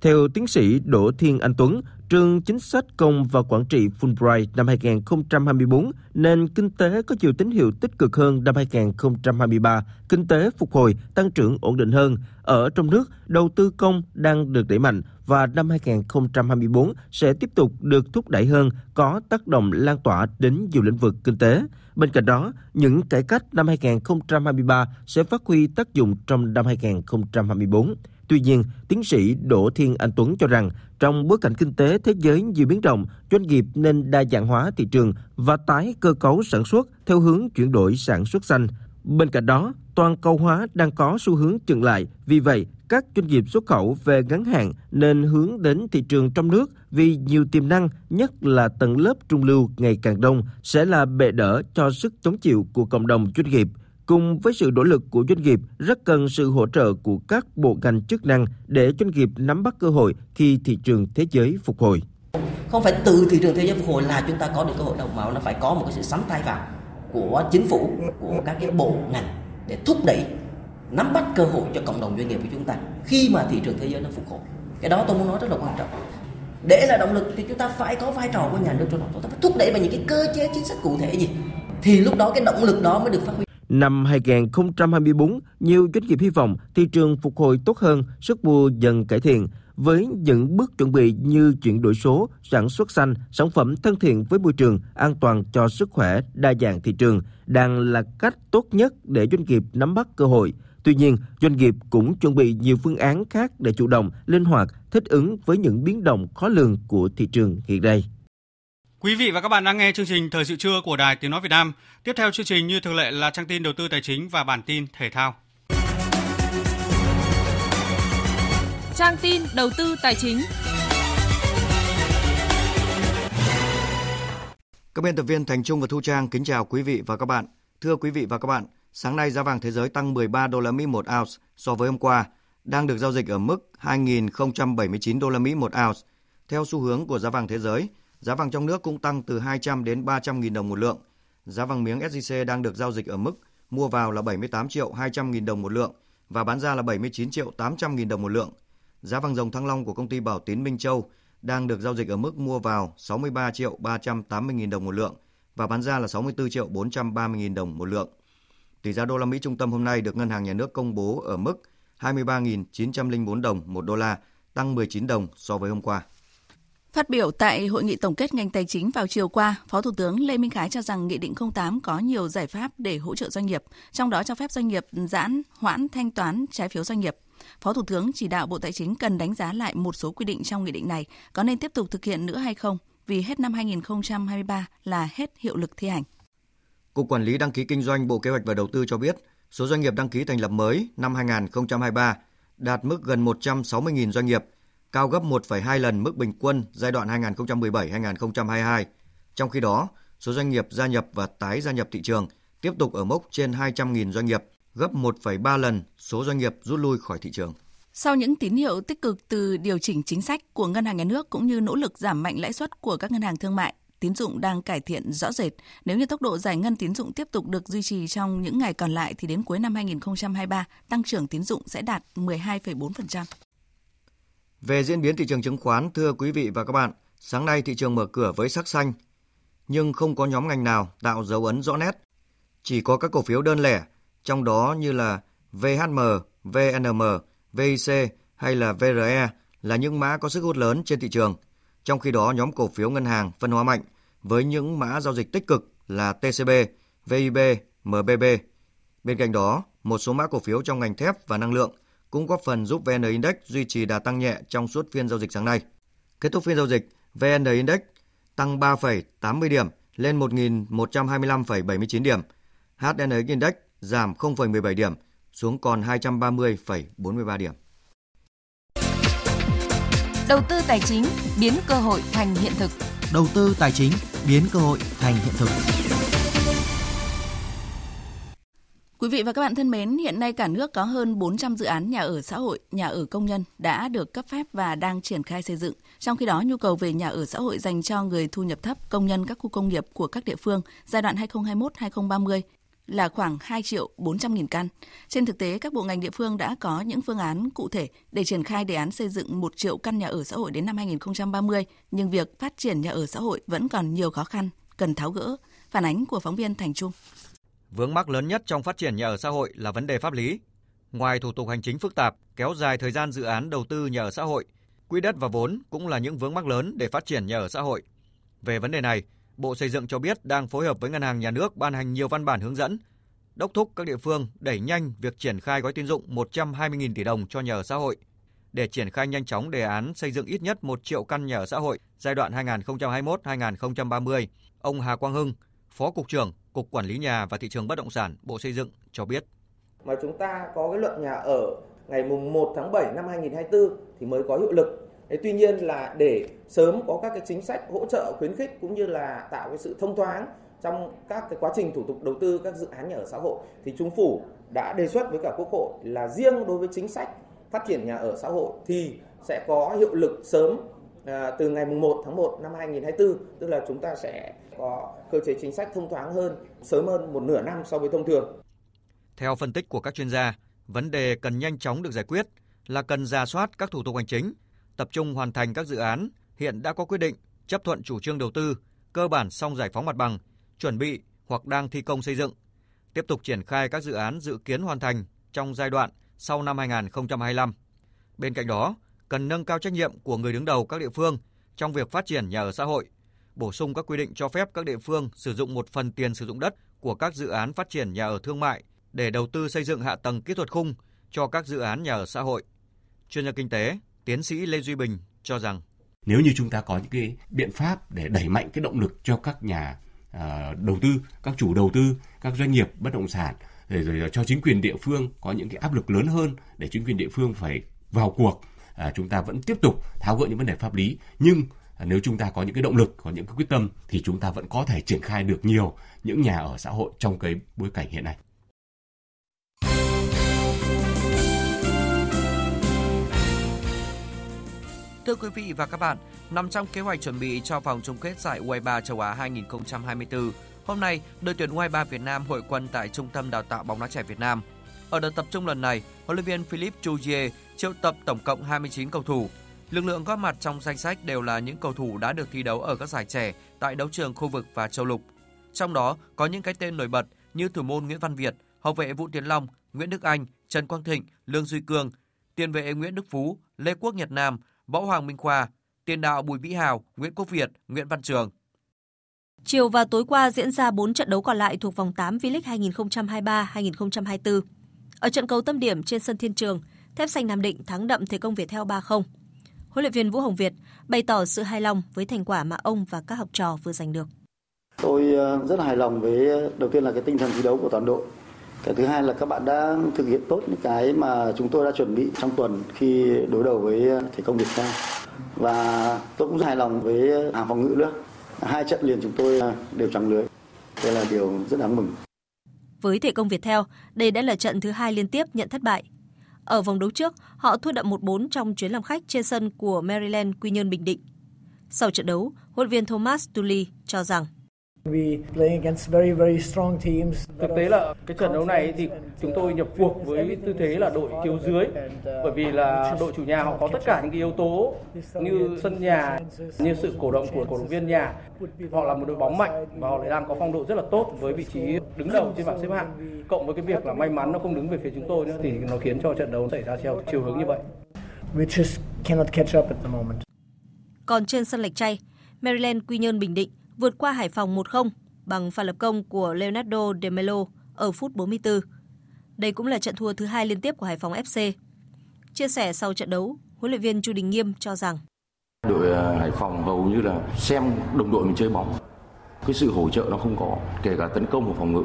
Theo tiến sĩ Đỗ Thiên Anh Tuấn, trường chính sách công và quản trị Fulbright năm 2024, nền kinh tế có nhiều tín hiệu tích cực hơn năm 2023, kinh tế phục hồi, tăng trưởng ổn định hơn. Ở trong nước, đầu tư công đang được đẩy mạnh và năm 2024 sẽ tiếp tục được thúc đẩy hơn, có tác động lan tỏa đến nhiều lĩnh vực kinh tế. Bên cạnh đó, những cải cách năm 2023 sẽ phát huy tác dụng trong năm 2024. Tuy nhiên, tiến sĩ Đỗ Thiên Anh Tuấn cho rằng trong bối cảnh kinh tế thế giới nhiều biến động, doanh nghiệp nên đa dạng hóa thị trường và tái cơ cấu sản xuất theo hướng chuyển đổi sản xuất xanh. Bên cạnh đó, toàn cầu hóa đang có xu hướng chừng lại, vì vậy các doanh nghiệp xuất khẩu về ngắn hạn nên hướng đến thị trường trong nước vì nhiều tiềm năng, nhất là tầng lớp trung lưu ngày càng đông sẽ là bệ đỡ cho sức chống chịu của cộng đồng doanh nghiệp – Cùng với sự nỗ lực của doanh nghiệp, rất cần sự hỗ trợ của các bộ ngành chức năng để doanh nghiệp nắm bắt cơ hội khi thị trường thế giới phục hồi. Không phải từ thị trường thế giới phục hồi là chúng ta có được cơ hội đâu mà nó phải có một cái sự sắm tay vào của chính phủ, của các cái bộ ngành để thúc đẩy nắm bắt cơ hội cho cộng đồng doanh nghiệp của chúng ta khi mà thị trường thế giới nó phục hồi. Cái đó tôi muốn nói rất là quan trọng. Để là động lực thì chúng ta phải có vai trò của nhà nước trong đó. Chúng ta phải thúc đẩy bằng những cái cơ chế chính sách cụ thể gì. Thì lúc đó cái động lực đó mới được phát huy. Năm 2024, nhiều doanh nghiệp hy vọng thị trường phục hồi tốt hơn, sức mua dần cải thiện với những bước chuẩn bị như chuyển đổi số, sản xuất xanh, sản phẩm thân thiện với môi trường, an toàn cho sức khỏe, đa dạng thị trường đang là cách tốt nhất để doanh nghiệp nắm bắt cơ hội. Tuy nhiên, doanh nghiệp cũng chuẩn bị nhiều phương án khác để chủ động, linh hoạt, thích ứng với những biến động khó lường của thị trường hiện nay. Quý vị và các bạn đang nghe chương trình Thời sự trưa của Đài Tiếng Nói Việt Nam. Tiếp theo chương trình như thường lệ là trang tin đầu tư tài chính và bản tin thể thao. Trang tin đầu tư tài chính. Các biên tập viên Thành Trung và Thu Trang kính chào quý vị và các bạn. Thưa quý vị và các bạn, sáng nay giá vàng thế giới tăng 13 đô la Mỹ một ounce so với hôm qua, đang được giao dịch ở mức 2.079 đô la Mỹ một ounce. Theo xu hướng của giá vàng thế giới, Giá vàng trong nước cũng tăng từ 200 đến 300 000 đồng một lượng. Giá vàng miếng SJC đang được giao dịch ở mức mua vào là 78 triệu 200 000 đồng một lượng và bán ra là 79 triệu 800 000 đồng một lượng. Giá vàng dòng thăng long của công ty Bảo Tín Minh Châu đang được giao dịch ở mức mua vào 63 triệu 380 000 đồng một lượng và bán ra là 64 triệu 430 000 đồng một lượng. Tỷ giá đô la Mỹ trung tâm hôm nay được Ngân hàng Nhà nước công bố ở mức 23.904 đồng một đô la, tăng 19 đồng so với hôm qua. Phát biểu tại hội nghị tổng kết ngành tài chính vào chiều qua, Phó Thủ tướng Lê Minh Khái cho rằng Nghị định 08 có nhiều giải pháp để hỗ trợ doanh nghiệp, trong đó cho phép doanh nghiệp giãn, hoãn thanh toán trái phiếu doanh nghiệp. Phó Thủ tướng chỉ đạo Bộ Tài chính cần đánh giá lại một số quy định trong nghị định này có nên tiếp tục thực hiện nữa hay không, vì hết năm 2023 là hết hiệu lực thi hành. Cục Quản lý đăng ký kinh doanh Bộ Kế hoạch và Đầu tư cho biết, số doanh nghiệp đăng ký thành lập mới năm 2023 đạt mức gần 160.000 doanh nghiệp, cao gấp 1,2 lần mức bình quân giai đoạn 2017-2022. Trong khi đó, số doanh nghiệp gia nhập và tái gia nhập thị trường tiếp tục ở mốc trên 200.000 doanh nghiệp, gấp 1,3 lần số doanh nghiệp rút lui khỏi thị trường. Sau những tín hiệu tích cực từ điều chỉnh chính sách của ngân hàng nhà nước cũng như nỗ lực giảm mạnh lãi suất của các ngân hàng thương mại, tín dụng đang cải thiện rõ rệt. Nếu như tốc độ giải ngân tín dụng tiếp tục được duy trì trong những ngày còn lại thì đến cuối năm 2023, tăng trưởng tín dụng sẽ đạt 12,4%. Về diễn biến thị trường chứng khoán, thưa quý vị và các bạn, sáng nay thị trường mở cửa với sắc xanh, nhưng không có nhóm ngành nào tạo dấu ấn rõ nét. Chỉ có các cổ phiếu đơn lẻ, trong đó như là VHM, VNM, VIC hay là VRE là những mã có sức hút lớn trên thị trường. Trong khi đó, nhóm cổ phiếu ngân hàng phân hóa mạnh với những mã giao dịch tích cực là TCB, VIB, MBB. Bên cạnh đó, một số mã cổ phiếu trong ngành thép và năng lượng cũng góp phần giúp VN Index duy trì đà tăng nhẹ trong suốt phiên giao dịch sáng nay. Kết thúc phiên giao dịch, VN Index tăng 3,80 điểm lên 1.125,79 điểm. HNX Index giảm 0,17 điểm xuống còn 230,43 điểm. Đầu tư tài chính biến cơ hội thành hiện thực. Đầu tư tài chính biến cơ hội thành hiện thực. Quý vị và các bạn thân mến, hiện nay cả nước có hơn 400 dự án nhà ở xã hội, nhà ở công nhân đã được cấp phép và đang triển khai xây dựng. Trong khi đó, nhu cầu về nhà ở xã hội dành cho người thu nhập thấp, công nhân các khu công nghiệp của các địa phương giai đoạn 2021-2030 là khoảng 2 triệu 400 nghìn căn. Trên thực tế, các bộ ngành địa phương đã có những phương án cụ thể để triển khai đề án xây dựng 1 triệu căn nhà ở xã hội đến năm 2030, nhưng việc phát triển nhà ở xã hội vẫn còn nhiều khó khăn, cần tháo gỡ. Phản ánh của phóng viên Thành Trung. Vướng mắc lớn nhất trong phát triển nhà ở xã hội là vấn đề pháp lý. Ngoài thủ tục hành chính phức tạp, kéo dài thời gian dự án đầu tư nhà ở xã hội, quỹ đất và vốn cũng là những vướng mắc lớn để phát triển nhà ở xã hội. Về vấn đề này, Bộ Xây dựng cho biết đang phối hợp với Ngân hàng Nhà nước ban hành nhiều văn bản hướng dẫn, đốc thúc các địa phương đẩy nhanh việc triển khai gói tín dụng 120.000 tỷ đồng cho nhà ở xã hội. Để triển khai nhanh chóng đề án xây dựng ít nhất 1 triệu căn nhà ở xã hội giai đoạn 2021-2030, ông Hà Quang Hưng, Phó Cục trưởng Cục Quản lý Nhà và Thị trường Bất động sản, Bộ Xây dựng cho biết. Mà chúng ta có cái luật nhà ở ngày mùng 1 tháng 7 năm 2024 thì mới có hiệu lực. Thế tuy nhiên là để sớm có các cái chính sách hỗ trợ, khuyến khích cũng như là tạo cái sự thông thoáng trong các cái quá trình thủ tục đầu tư các dự án nhà ở xã hội thì chính phủ đã đề xuất với cả quốc hội là riêng đối với chính sách phát triển nhà ở xã hội thì sẽ có hiệu lực sớm à, từ ngày 1 tháng 1 năm 2024 tức là chúng ta sẽ có cơ chế chính sách thông thoáng hơn sớm hơn một nửa năm so với thông thường. Theo phân tích của các chuyên gia, vấn đề cần nhanh chóng được giải quyết là cần ra soát các thủ tục hành chính, tập trung hoàn thành các dự án hiện đã có quyết định chấp thuận chủ trương đầu tư, cơ bản xong giải phóng mặt bằng, chuẩn bị hoặc đang thi công xây dựng, tiếp tục triển khai các dự án dự kiến hoàn thành trong giai đoạn sau năm 2025. Bên cạnh đó, cần nâng cao trách nhiệm của người đứng đầu các địa phương trong việc phát triển nhà ở xã hội, bổ sung các quy định cho phép các địa phương sử dụng một phần tiền sử dụng đất của các dự án phát triển nhà ở thương mại để đầu tư xây dựng hạ tầng kỹ thuật khung cho các dự án nhà ở xã hội. Chuyên gia kinh tế, tiến sĩ Lê Duy Bình cho rằng nếu như chúng ta có những cái biện pháp để đẩy mạnh cái động lực cho các nhà uh, đầu tư, các chủ đầu tư, các doanh nghiệp bất động sản rồi, rồi cho chính quyền địa phương có những cái áp lực lớn hơn để chính quyền địa phương phải vào cuộc à, chúng ta vẫn tiếp tục tháo gỡ những vấn đề pháp lý nhưng à, nếu chúng ta có những cái động lực có những cái quyết tâm thì chúng ta vẫn có thể triển khai được nhiều những nhà ở xã hội trong cái bối cảnh hiện nay Thưa quý vị và các bạn, nằm trong kế hoạch chuẩn bị cho vòng chung kết giải U23 châu Á 2024, hôm nay đội tuyển U23 Việt Nam hội quân tại Trung tâm Đào tạo bóng đá trẻ Việt Nam. Ở đợt tập trung lần này, huấn luyện viên Philippe Jouzier triệu tập tổng cộng 29 cầu thủ. Lực lượng góp mặt trong danh sách đều là những cầu thủ đã được thi đấu ở các giải trẻ tại đấu trường khu vực và châu lục. Trong đó có những cái tên nổi bật như thủ môn Nguyễn Văn Việt, hậu vệ Vũ Tiến Long, Nguyễn Đức Anh, Trần Quang Thịnh, Lương Duy Cương, tiền vệ Nguyễn Đức Phú, Lê Quốc Nhật Nam, Võ Hoàng Minh Khoa, tiền đạo Bùi Vĩ Hào, Nguyễn Quốc Việt, Nguyễn Văn Trường. Chiều và tối qua diễn ra 4 trận đấu còn lại thuộc vòng 8 V-League 2023-2024. Ở trận cầu tâm điểm trên sân Thiên Trường, Thép Xanh Nam Định thắng đậm Thế Công Viettel 3-0. Huấn luyện viên Vũ Hồng Việt bày tỏ sự hài lòng với thành quả mà ông và các học trò vừa giành được. Tôi ờ, rất là hài lòng với ờ, đầu tiên là cái tinh thần thi đấu của toàn đội Cái thứ hai là các bạn đã thực hiện tốt những cái mà chúng tôi đã chuẩn bị trong tuần khi đối đầu với ờ, thể công Việt Nam. Và tôi cũng rất hài lòng với hàng phòng ngự nữa. Hai trận liền chúng tôi đều trắng lưới. Đây là điều rất đáng mừng. Với thể công Việt theo, đây đã là trận thứ hai liên tiếp nhận thất bại. Ở vòng đấu trước, họ thua đậm 1-4 trong chuyến làm khách trên sân của Maryland Quy Nhơn Bình Định. Sau trận đấu, huấn viên Thomas Tuchel cho rằng Thực tế là cái trận đấu này thì chúng tôi nhập cuộc với tư thế là đội thiếu dưới bởi vì là đội chủ nhà họ có tất cả những cái yếu tố như sân nhà, như sự cổ động của cổ động viên nhà. Họ là một đội bóng mạnh và họ lại đang có phong độ rất là tốt với vị trí đứng đầu trên bảng xếp hạng. Cộng với cái việc là may mắn nó không đứng về phía chúng tôi nữa thì nó khiến cho trận đấu xảy ra theo chiều hướng như vậy. We just cannot catch up at the moment. Còn trên sân Lạch Tray, Maryland Quy Nhơn Bình Định vượt qua Hải Phòng 1-0 bằng pha lập công của Leonardo De Melo ở phút 44. Đây cũng là trận thua thứ hai liên tiếp của Hải Phòng FC. Chia sẻ sau trận đấu, huấn luyện viên Chu Đình Nghiêm cho rằng đội ờ, Hải Phòng hầu như là xem đồng đội mình chơi bóng. Cái sự hỗ trợ nó không có, kể cả tấn công và phòng ngự,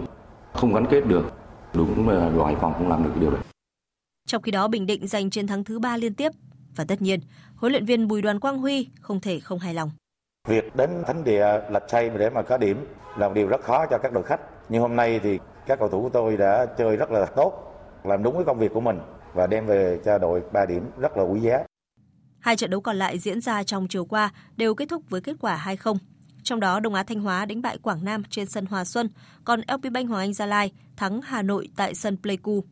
không gắn kết được. Đúng là đội Hải Phòng không làm được cái điều đấy. Trong khi đó, Bình Định giành chiến thắng thứ ba liên tiếp và tất nhiên, huấn luyện viên Bùi Đoàn Quang Huy không thể không hài lòng. Việc đến thánh địa Lạch say để mà có điểm là một điều rất khó cho các đội khách. Nhưng hôm nay thì các cầu thủ của tôi đã chơi rất là tốt, làm đúng với công việc của mình và đem về cho đội 3 điểm rất là quý giá. Hai trận đấu còn lại diễn ra trong chiều qua đều kết thúc với kết quả 2-0. Trong đó Đông Á Thanh Hóa đánh bại Quảng Nam trên sân Hòa Xuân, còn LP Bank Hoàng Anh Gia Lai thắng Hà Nội tại sân Pleiku.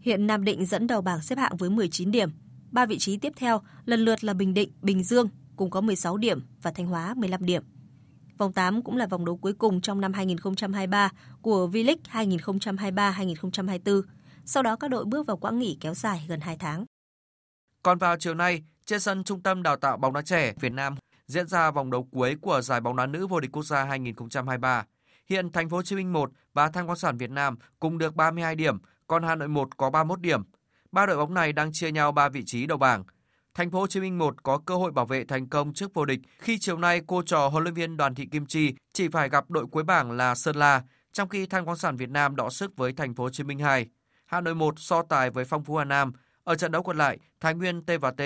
Hiện Nam Định dẫn đầu bảng xếp hạng với 19 điểm. Ba vị trí tiếp theo lần lượt là Bình Định, Bình Dương cùng có 16 điểm và Thanh Hóa 15 điểm. Vòng 8 cũng là vòng đấu cuối cùng trong năm 2023 của V-League 2023-2024. Sau đó các đội bước vào quãng nghỉ kéo dài gần 2 tháng. Còn vào chiều nay, trên sân Trung tâm Đào tạo bóng đá trẻ Việt Nam diễn ra vòng đấu cuối của giải bóng đá nữ vô địch quốc gia 2023. Hiện Thành phố Hồ Chí Minh 1 và Thanh Khoáng sản Việt Nam cùng được 32 điểm, còn Hà Nội 1 có 31 điểm. Ba đội bóng này đang chia nhau 3 vị trí đầu bảng. Thành phố Hồ Chí Minh 1 có cơ hội bảo vệ thành công trước vô địch khi chiều nay cô trò huấn luyện viên Đoàn Thị Kim Chi chỉ phải gặp đội cuối bảng là Sơn La, trong khi Than khoáng sản Việt Nam đọ sức với Thành phố Hồ Chí Minh 2. Hà Nội 1 so tài với Phong Phú Hà Nam. Ở trận đấu còn lại, Thái Nguyên T và T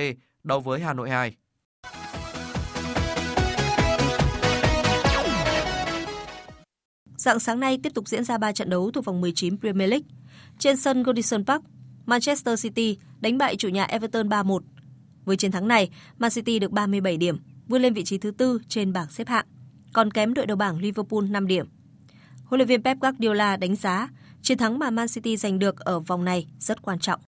đấu với Hà Nội 2. Dạng sáng nay tiếp tục diễn ra 3 trận đấu thuộc vòng 19 Premier League. Trên sân Goodison Park, Manchester City đánh bại chủ nhà Everton 3-1. Với chiến thắng này, Man City được 37 điểm, vươn lên vị trí thứ tư trên bảng xếp hạng, còn kém đội đầu bảng Liverpool 5 điểm. Huấn luyện viên Pep Guardiola đánh giá chiến thắng mà Man City giành được ở vòng này rất quan trọng.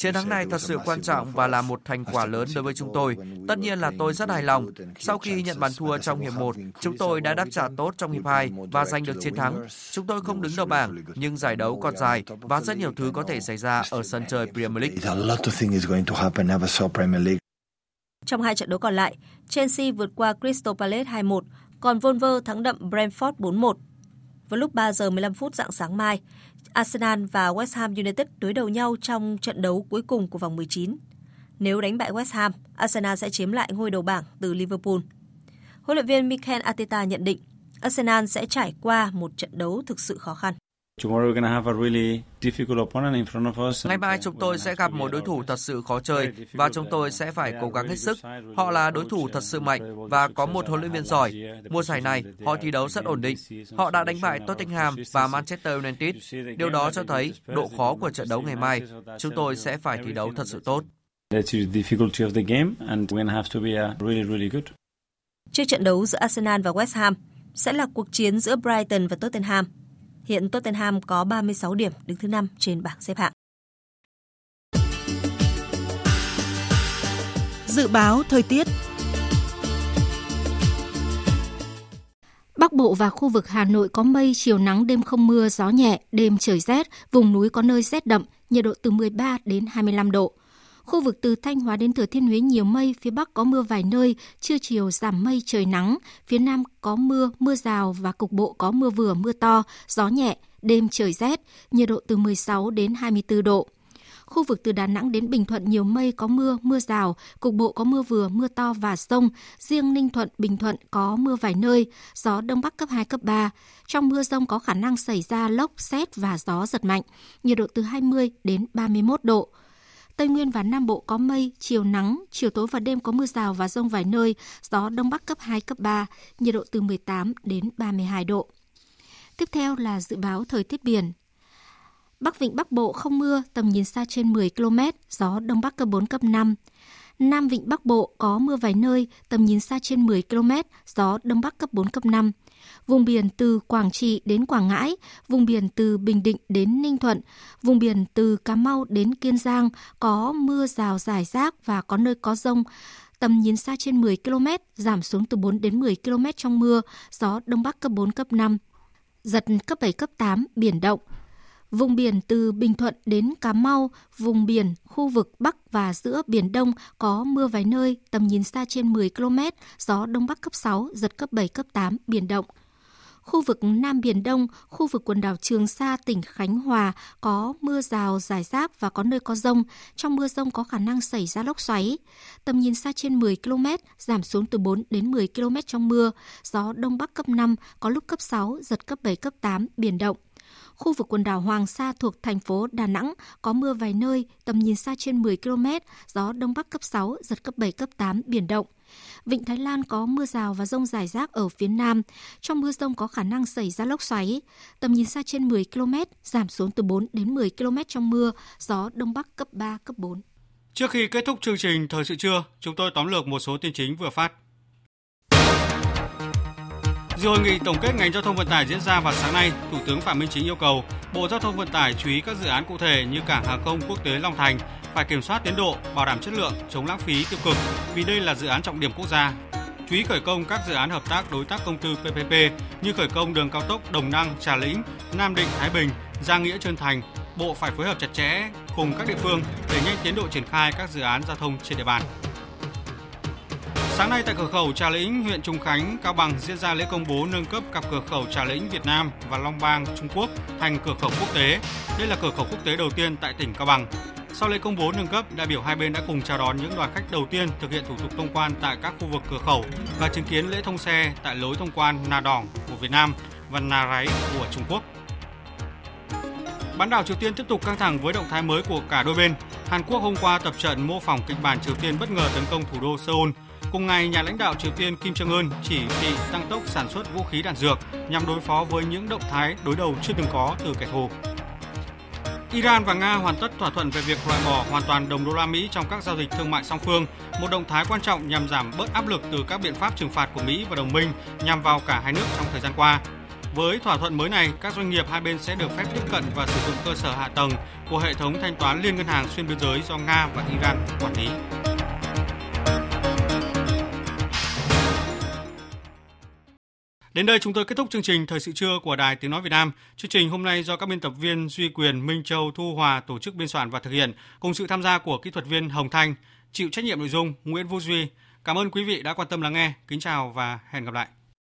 Chiến thắng này thật sự quan trọng và là một thành quả lớn đối với chúng tôi. Tất nhiên là tôi rất hài lòng. Sau khi nhận bàn thua trong hiệp 1, chúng tôi đã đáp trả tốt trong hiệp 2 và giành được chiến thắng. Chúng tôi không đứng đầu bảng, nhưng giải đấu còn dài và rất nhiều thứ có thể xảy ra ở sân chơi Premier League. Trong hai trận đấu còn lại, Chelsea vượt qua Crystal Palace 2-1, còn Wolves thắng đậm Brentford 4-1. Vào lúc 3 giờ 15 phút dạng sáng mai, Arsenal và West Ham United đối đầu nhau trong trận đấu cuối cùng của vòng 19. Nếu đánh bại West Ham, Arsenal sẽ chiếm lại ngôi đầu bảng từ Liverpool. Huấn luyện viên Mikel Arteta nhận định Arsenal sẽ trải qua một trận đấu thực sự khó khăn. Ngày mai chúng tôi sẽ gặp một đối thủ thật sự khó chơi và chúng tôi sẽ phải cố gắng hết sức. Họ là đối thủ thật sự mạnh và có một huấn luyện viên giỏi. Mùa giải này, họ thi đấu rất ổn định. Họ đã đánh bại Tottenham và Manchester United. Điều đó cho thấy độ khó của trận đấu ngày mai. Chúng tôi sẽ phải thi đấu thật sự tốt. Trước trận đấu giữa Arsenal và West Ham sẽ là cuộc chiến giữa Brighton và Tottenham. Hiện Tottenham có 36 điểm đứng thứ 5 trên bảng xếp hạng. Dự báo thời tiết Bắc Bộ và khu vực Hà Nội có mây, chiều nắng, đêm không mưa, gió nhẹ, đêm trời rét, vùng núi có nơi rét đậm, nhiệt độ từ 13 đến 25 độ. Khu vực từ Thanh Hóa đến Thừa Thiên Huế nhiều mây, phía Bắc có mưa vài nơi, trưa chiều giảm mây trời nắng, phía Nam có mưa, mưa rào và cục bộ có mưa vừa mưa to, gió nhẹ, đêm trời rét, nhiệt độ từ 16 đến 24 độ. Khu vực từ Đà Nẵng đến Bình Thuận nhiều mây có mưa, mưa rào, cục bộ có mưa vừa, mưa to và rông. Riêng Ninh Thuận, Bình Thuận có mưa vài nơi, gió Đông Bắc cấp 2, cấp 3. Trong mưa rông có khả năng xảy ra lốc, xét và gió giật mạnh, nhiệt độ từ 20 đến 31 độ. Tây Nguyên và Nam Bộ có mây, chiều nắng, chiều tối và đêm có mưa rào và rông vài nơi, gió Đông Bắc cấp 2, cấp 3, nhiệt độ từ 18 đến 32 độ. Tiếp theo là dự báo thời tiết biển. Bắc Vịnh Bắc Bộ không mưa, tầm nhìn xa trên 10 km, gió Đông Bắc cấp 4, cấp 5. Nam Vịnh Bắc Bộ có mưa vài nơi, tầm nhìn xa trên 10 km, gió Đông Bắc cấp 4, cấp 5. Vùng biển từ Quảng Trị đến Quảng Ngãi, vùng biển từ Bình Định đến Ninh Thuận, vùng biển từ Cà Mau đến Kiên Giang có mưa rào rải rác và có nơi có rông. Tầm nhìn xa trên 10 km, giảm xuống từ 4 đến 10 km trong mưa, gió Đông Bắc cấp 4, cấp 5. Giật cấp 7, cấp 8, biển động. Vùng biển từ Bình Thuận đến Cà Mau, vùng biển, khu vực Bắc và giữa Biển Đông có mưa vài nơi, tầm nhìn xa trên 10 km, gió Đông Bắc cấp 6, giật cấp 7, cấp 8, biển động. Khu vực Nam Biển Đông, khu vực quần đảo Trường Sa, tỉnh Khánh Hòa có mưa rào rải rác và có nơi có rông. Trong mưa rông có khả năng xảy ra lốc xoáy. Tầm nhìn xa trên 10 km, giảm xuống từ 4 đến 10 km trong mưa. Gió Đông Bắc cấp 5, có lúc cấp 6, giật cấp 7, cấp 8, biển động. Khu vực quần đảo Hoàng Sa thuộc thành phố Đà Nẵng có mưa vài nơi, tầm nhìn xa trên 10 km, gió Đông Bắc cấp 6, giật cấp 7, cấp 8, biển động. Vịnh Thái Lan có mưa rào và rông rải rác ở phía Nam. Trong mưa rông có khả năng xảy ra lốc xoáy. Tầm nhìn xa trên 10 km, giảm xuống từ 4 đến 10 km trong mưa, gió Đông Bắc cấp 3, cấp 4. Trước khi kết thúc chương trình Thời sự trưa, chúng tôi tóm lược một số tin chính vừa phát. Dự hội nghị tổng kết ngành giao thông vận tải diễn ra vào sáng nay, Thủ tướng Phạm Minh Chính yêu cầu Bộ Giao thông Vận tải chú ý các dự án cụ thể như cảng hàng không quốc tế Long Thành phải kiểm soát tiến độ, bảo đảm chất lượng, chống lãng phí tiêu cực vì đây là dự án trọng điểm quốc gia. Chú ý khởi công các dự án hợp tác đối tác công tư PPP như khởi công đường cao tốc Đồng Năng, Trà Lĩnh, Nam Định, Thái Bình, Giang Nghĩa, Trơn Thành. Bộ phải phối hợp chặt chẽ cùng các địa phương để nhanh tiến độ triển khai các dự án giao thông trên địa bàn. Sáng nay tại cửa khẩu Trà Lĩnh, huyện Trung Khánh, Cao Bằng diễn ra lễ công bố nâng cấp cặp cửa khẩu Trà Lĩnh Việt Nam và Long Bang Trung Quốc thành cửa khẩu quốc tế. Đây là cửa khẩu quốc tế đầu tiên tại tỉnh Cao Bằng. Sau lễ công bố nâng cấp, đại biểu hai bên đã cùng chào đón những đoàn khách đầu tiên thực hiện thủ tục thông quan tại các khu vực cửa khẩu và chứng kiến lễ thông xe tại lối thông quan Na Đỏng của Việt Nam và Na Ráy của Trung Quốc. Bán đảo Triều Tiên tiếp tục căng thẳng với động thái mới của cả đôi bên. Hàn Quốc hôm qua tập trận mô phỏng kịch bản Triều Tiên bất ngờ tấn công thủ đô Seoul. Cùng ngày, nhà lãnh đạo Triều Tiên Kim Jong Un chỉ thị tăng tốc sản xuất vũ khí đạn dược nhằm đối phó với những động thái đối đầu chưa từng có từ kẻ thù. Iran và Nga hoàn tất thỏa thuận về việc loại bỏ hoàn toàn đồng đô la Mỹ trong các giao dịch thương mại song phương, một động thái quan trọng nhằm giảm bớt áp lực từ các biện pháp trừng phạt của Mỹ và đồng minh nhằm vào cả hai nước trong thời gian qua. Với thỏa thuận mới này, các doanh nghiệp hai bên sẽ được phép tiếp cận và sử dụng cơ sở hạ tầng của hệ thống thanh toán liên ngân hàng xuyên biên giới do Nga và Iran quản lý. Đến đây chúng tôi kết thúc chương trình Thời sự trưa của Đài Tiếng Nói Việt Nam. Chương trình hôm nay do các biên tập viên Duy Quyền, Minh Châu, Thu Hòa tổ chức biên soạn và thực hiện, cùng sự tham gia của kỹ thuật viên Hồng Thanh, chịu trách nhiệm nội dung Nguyễn Vũ Duy. Cảm ơn quý vị đã quan tâm lắng nghe. Kính chào và hẹn gặp lại.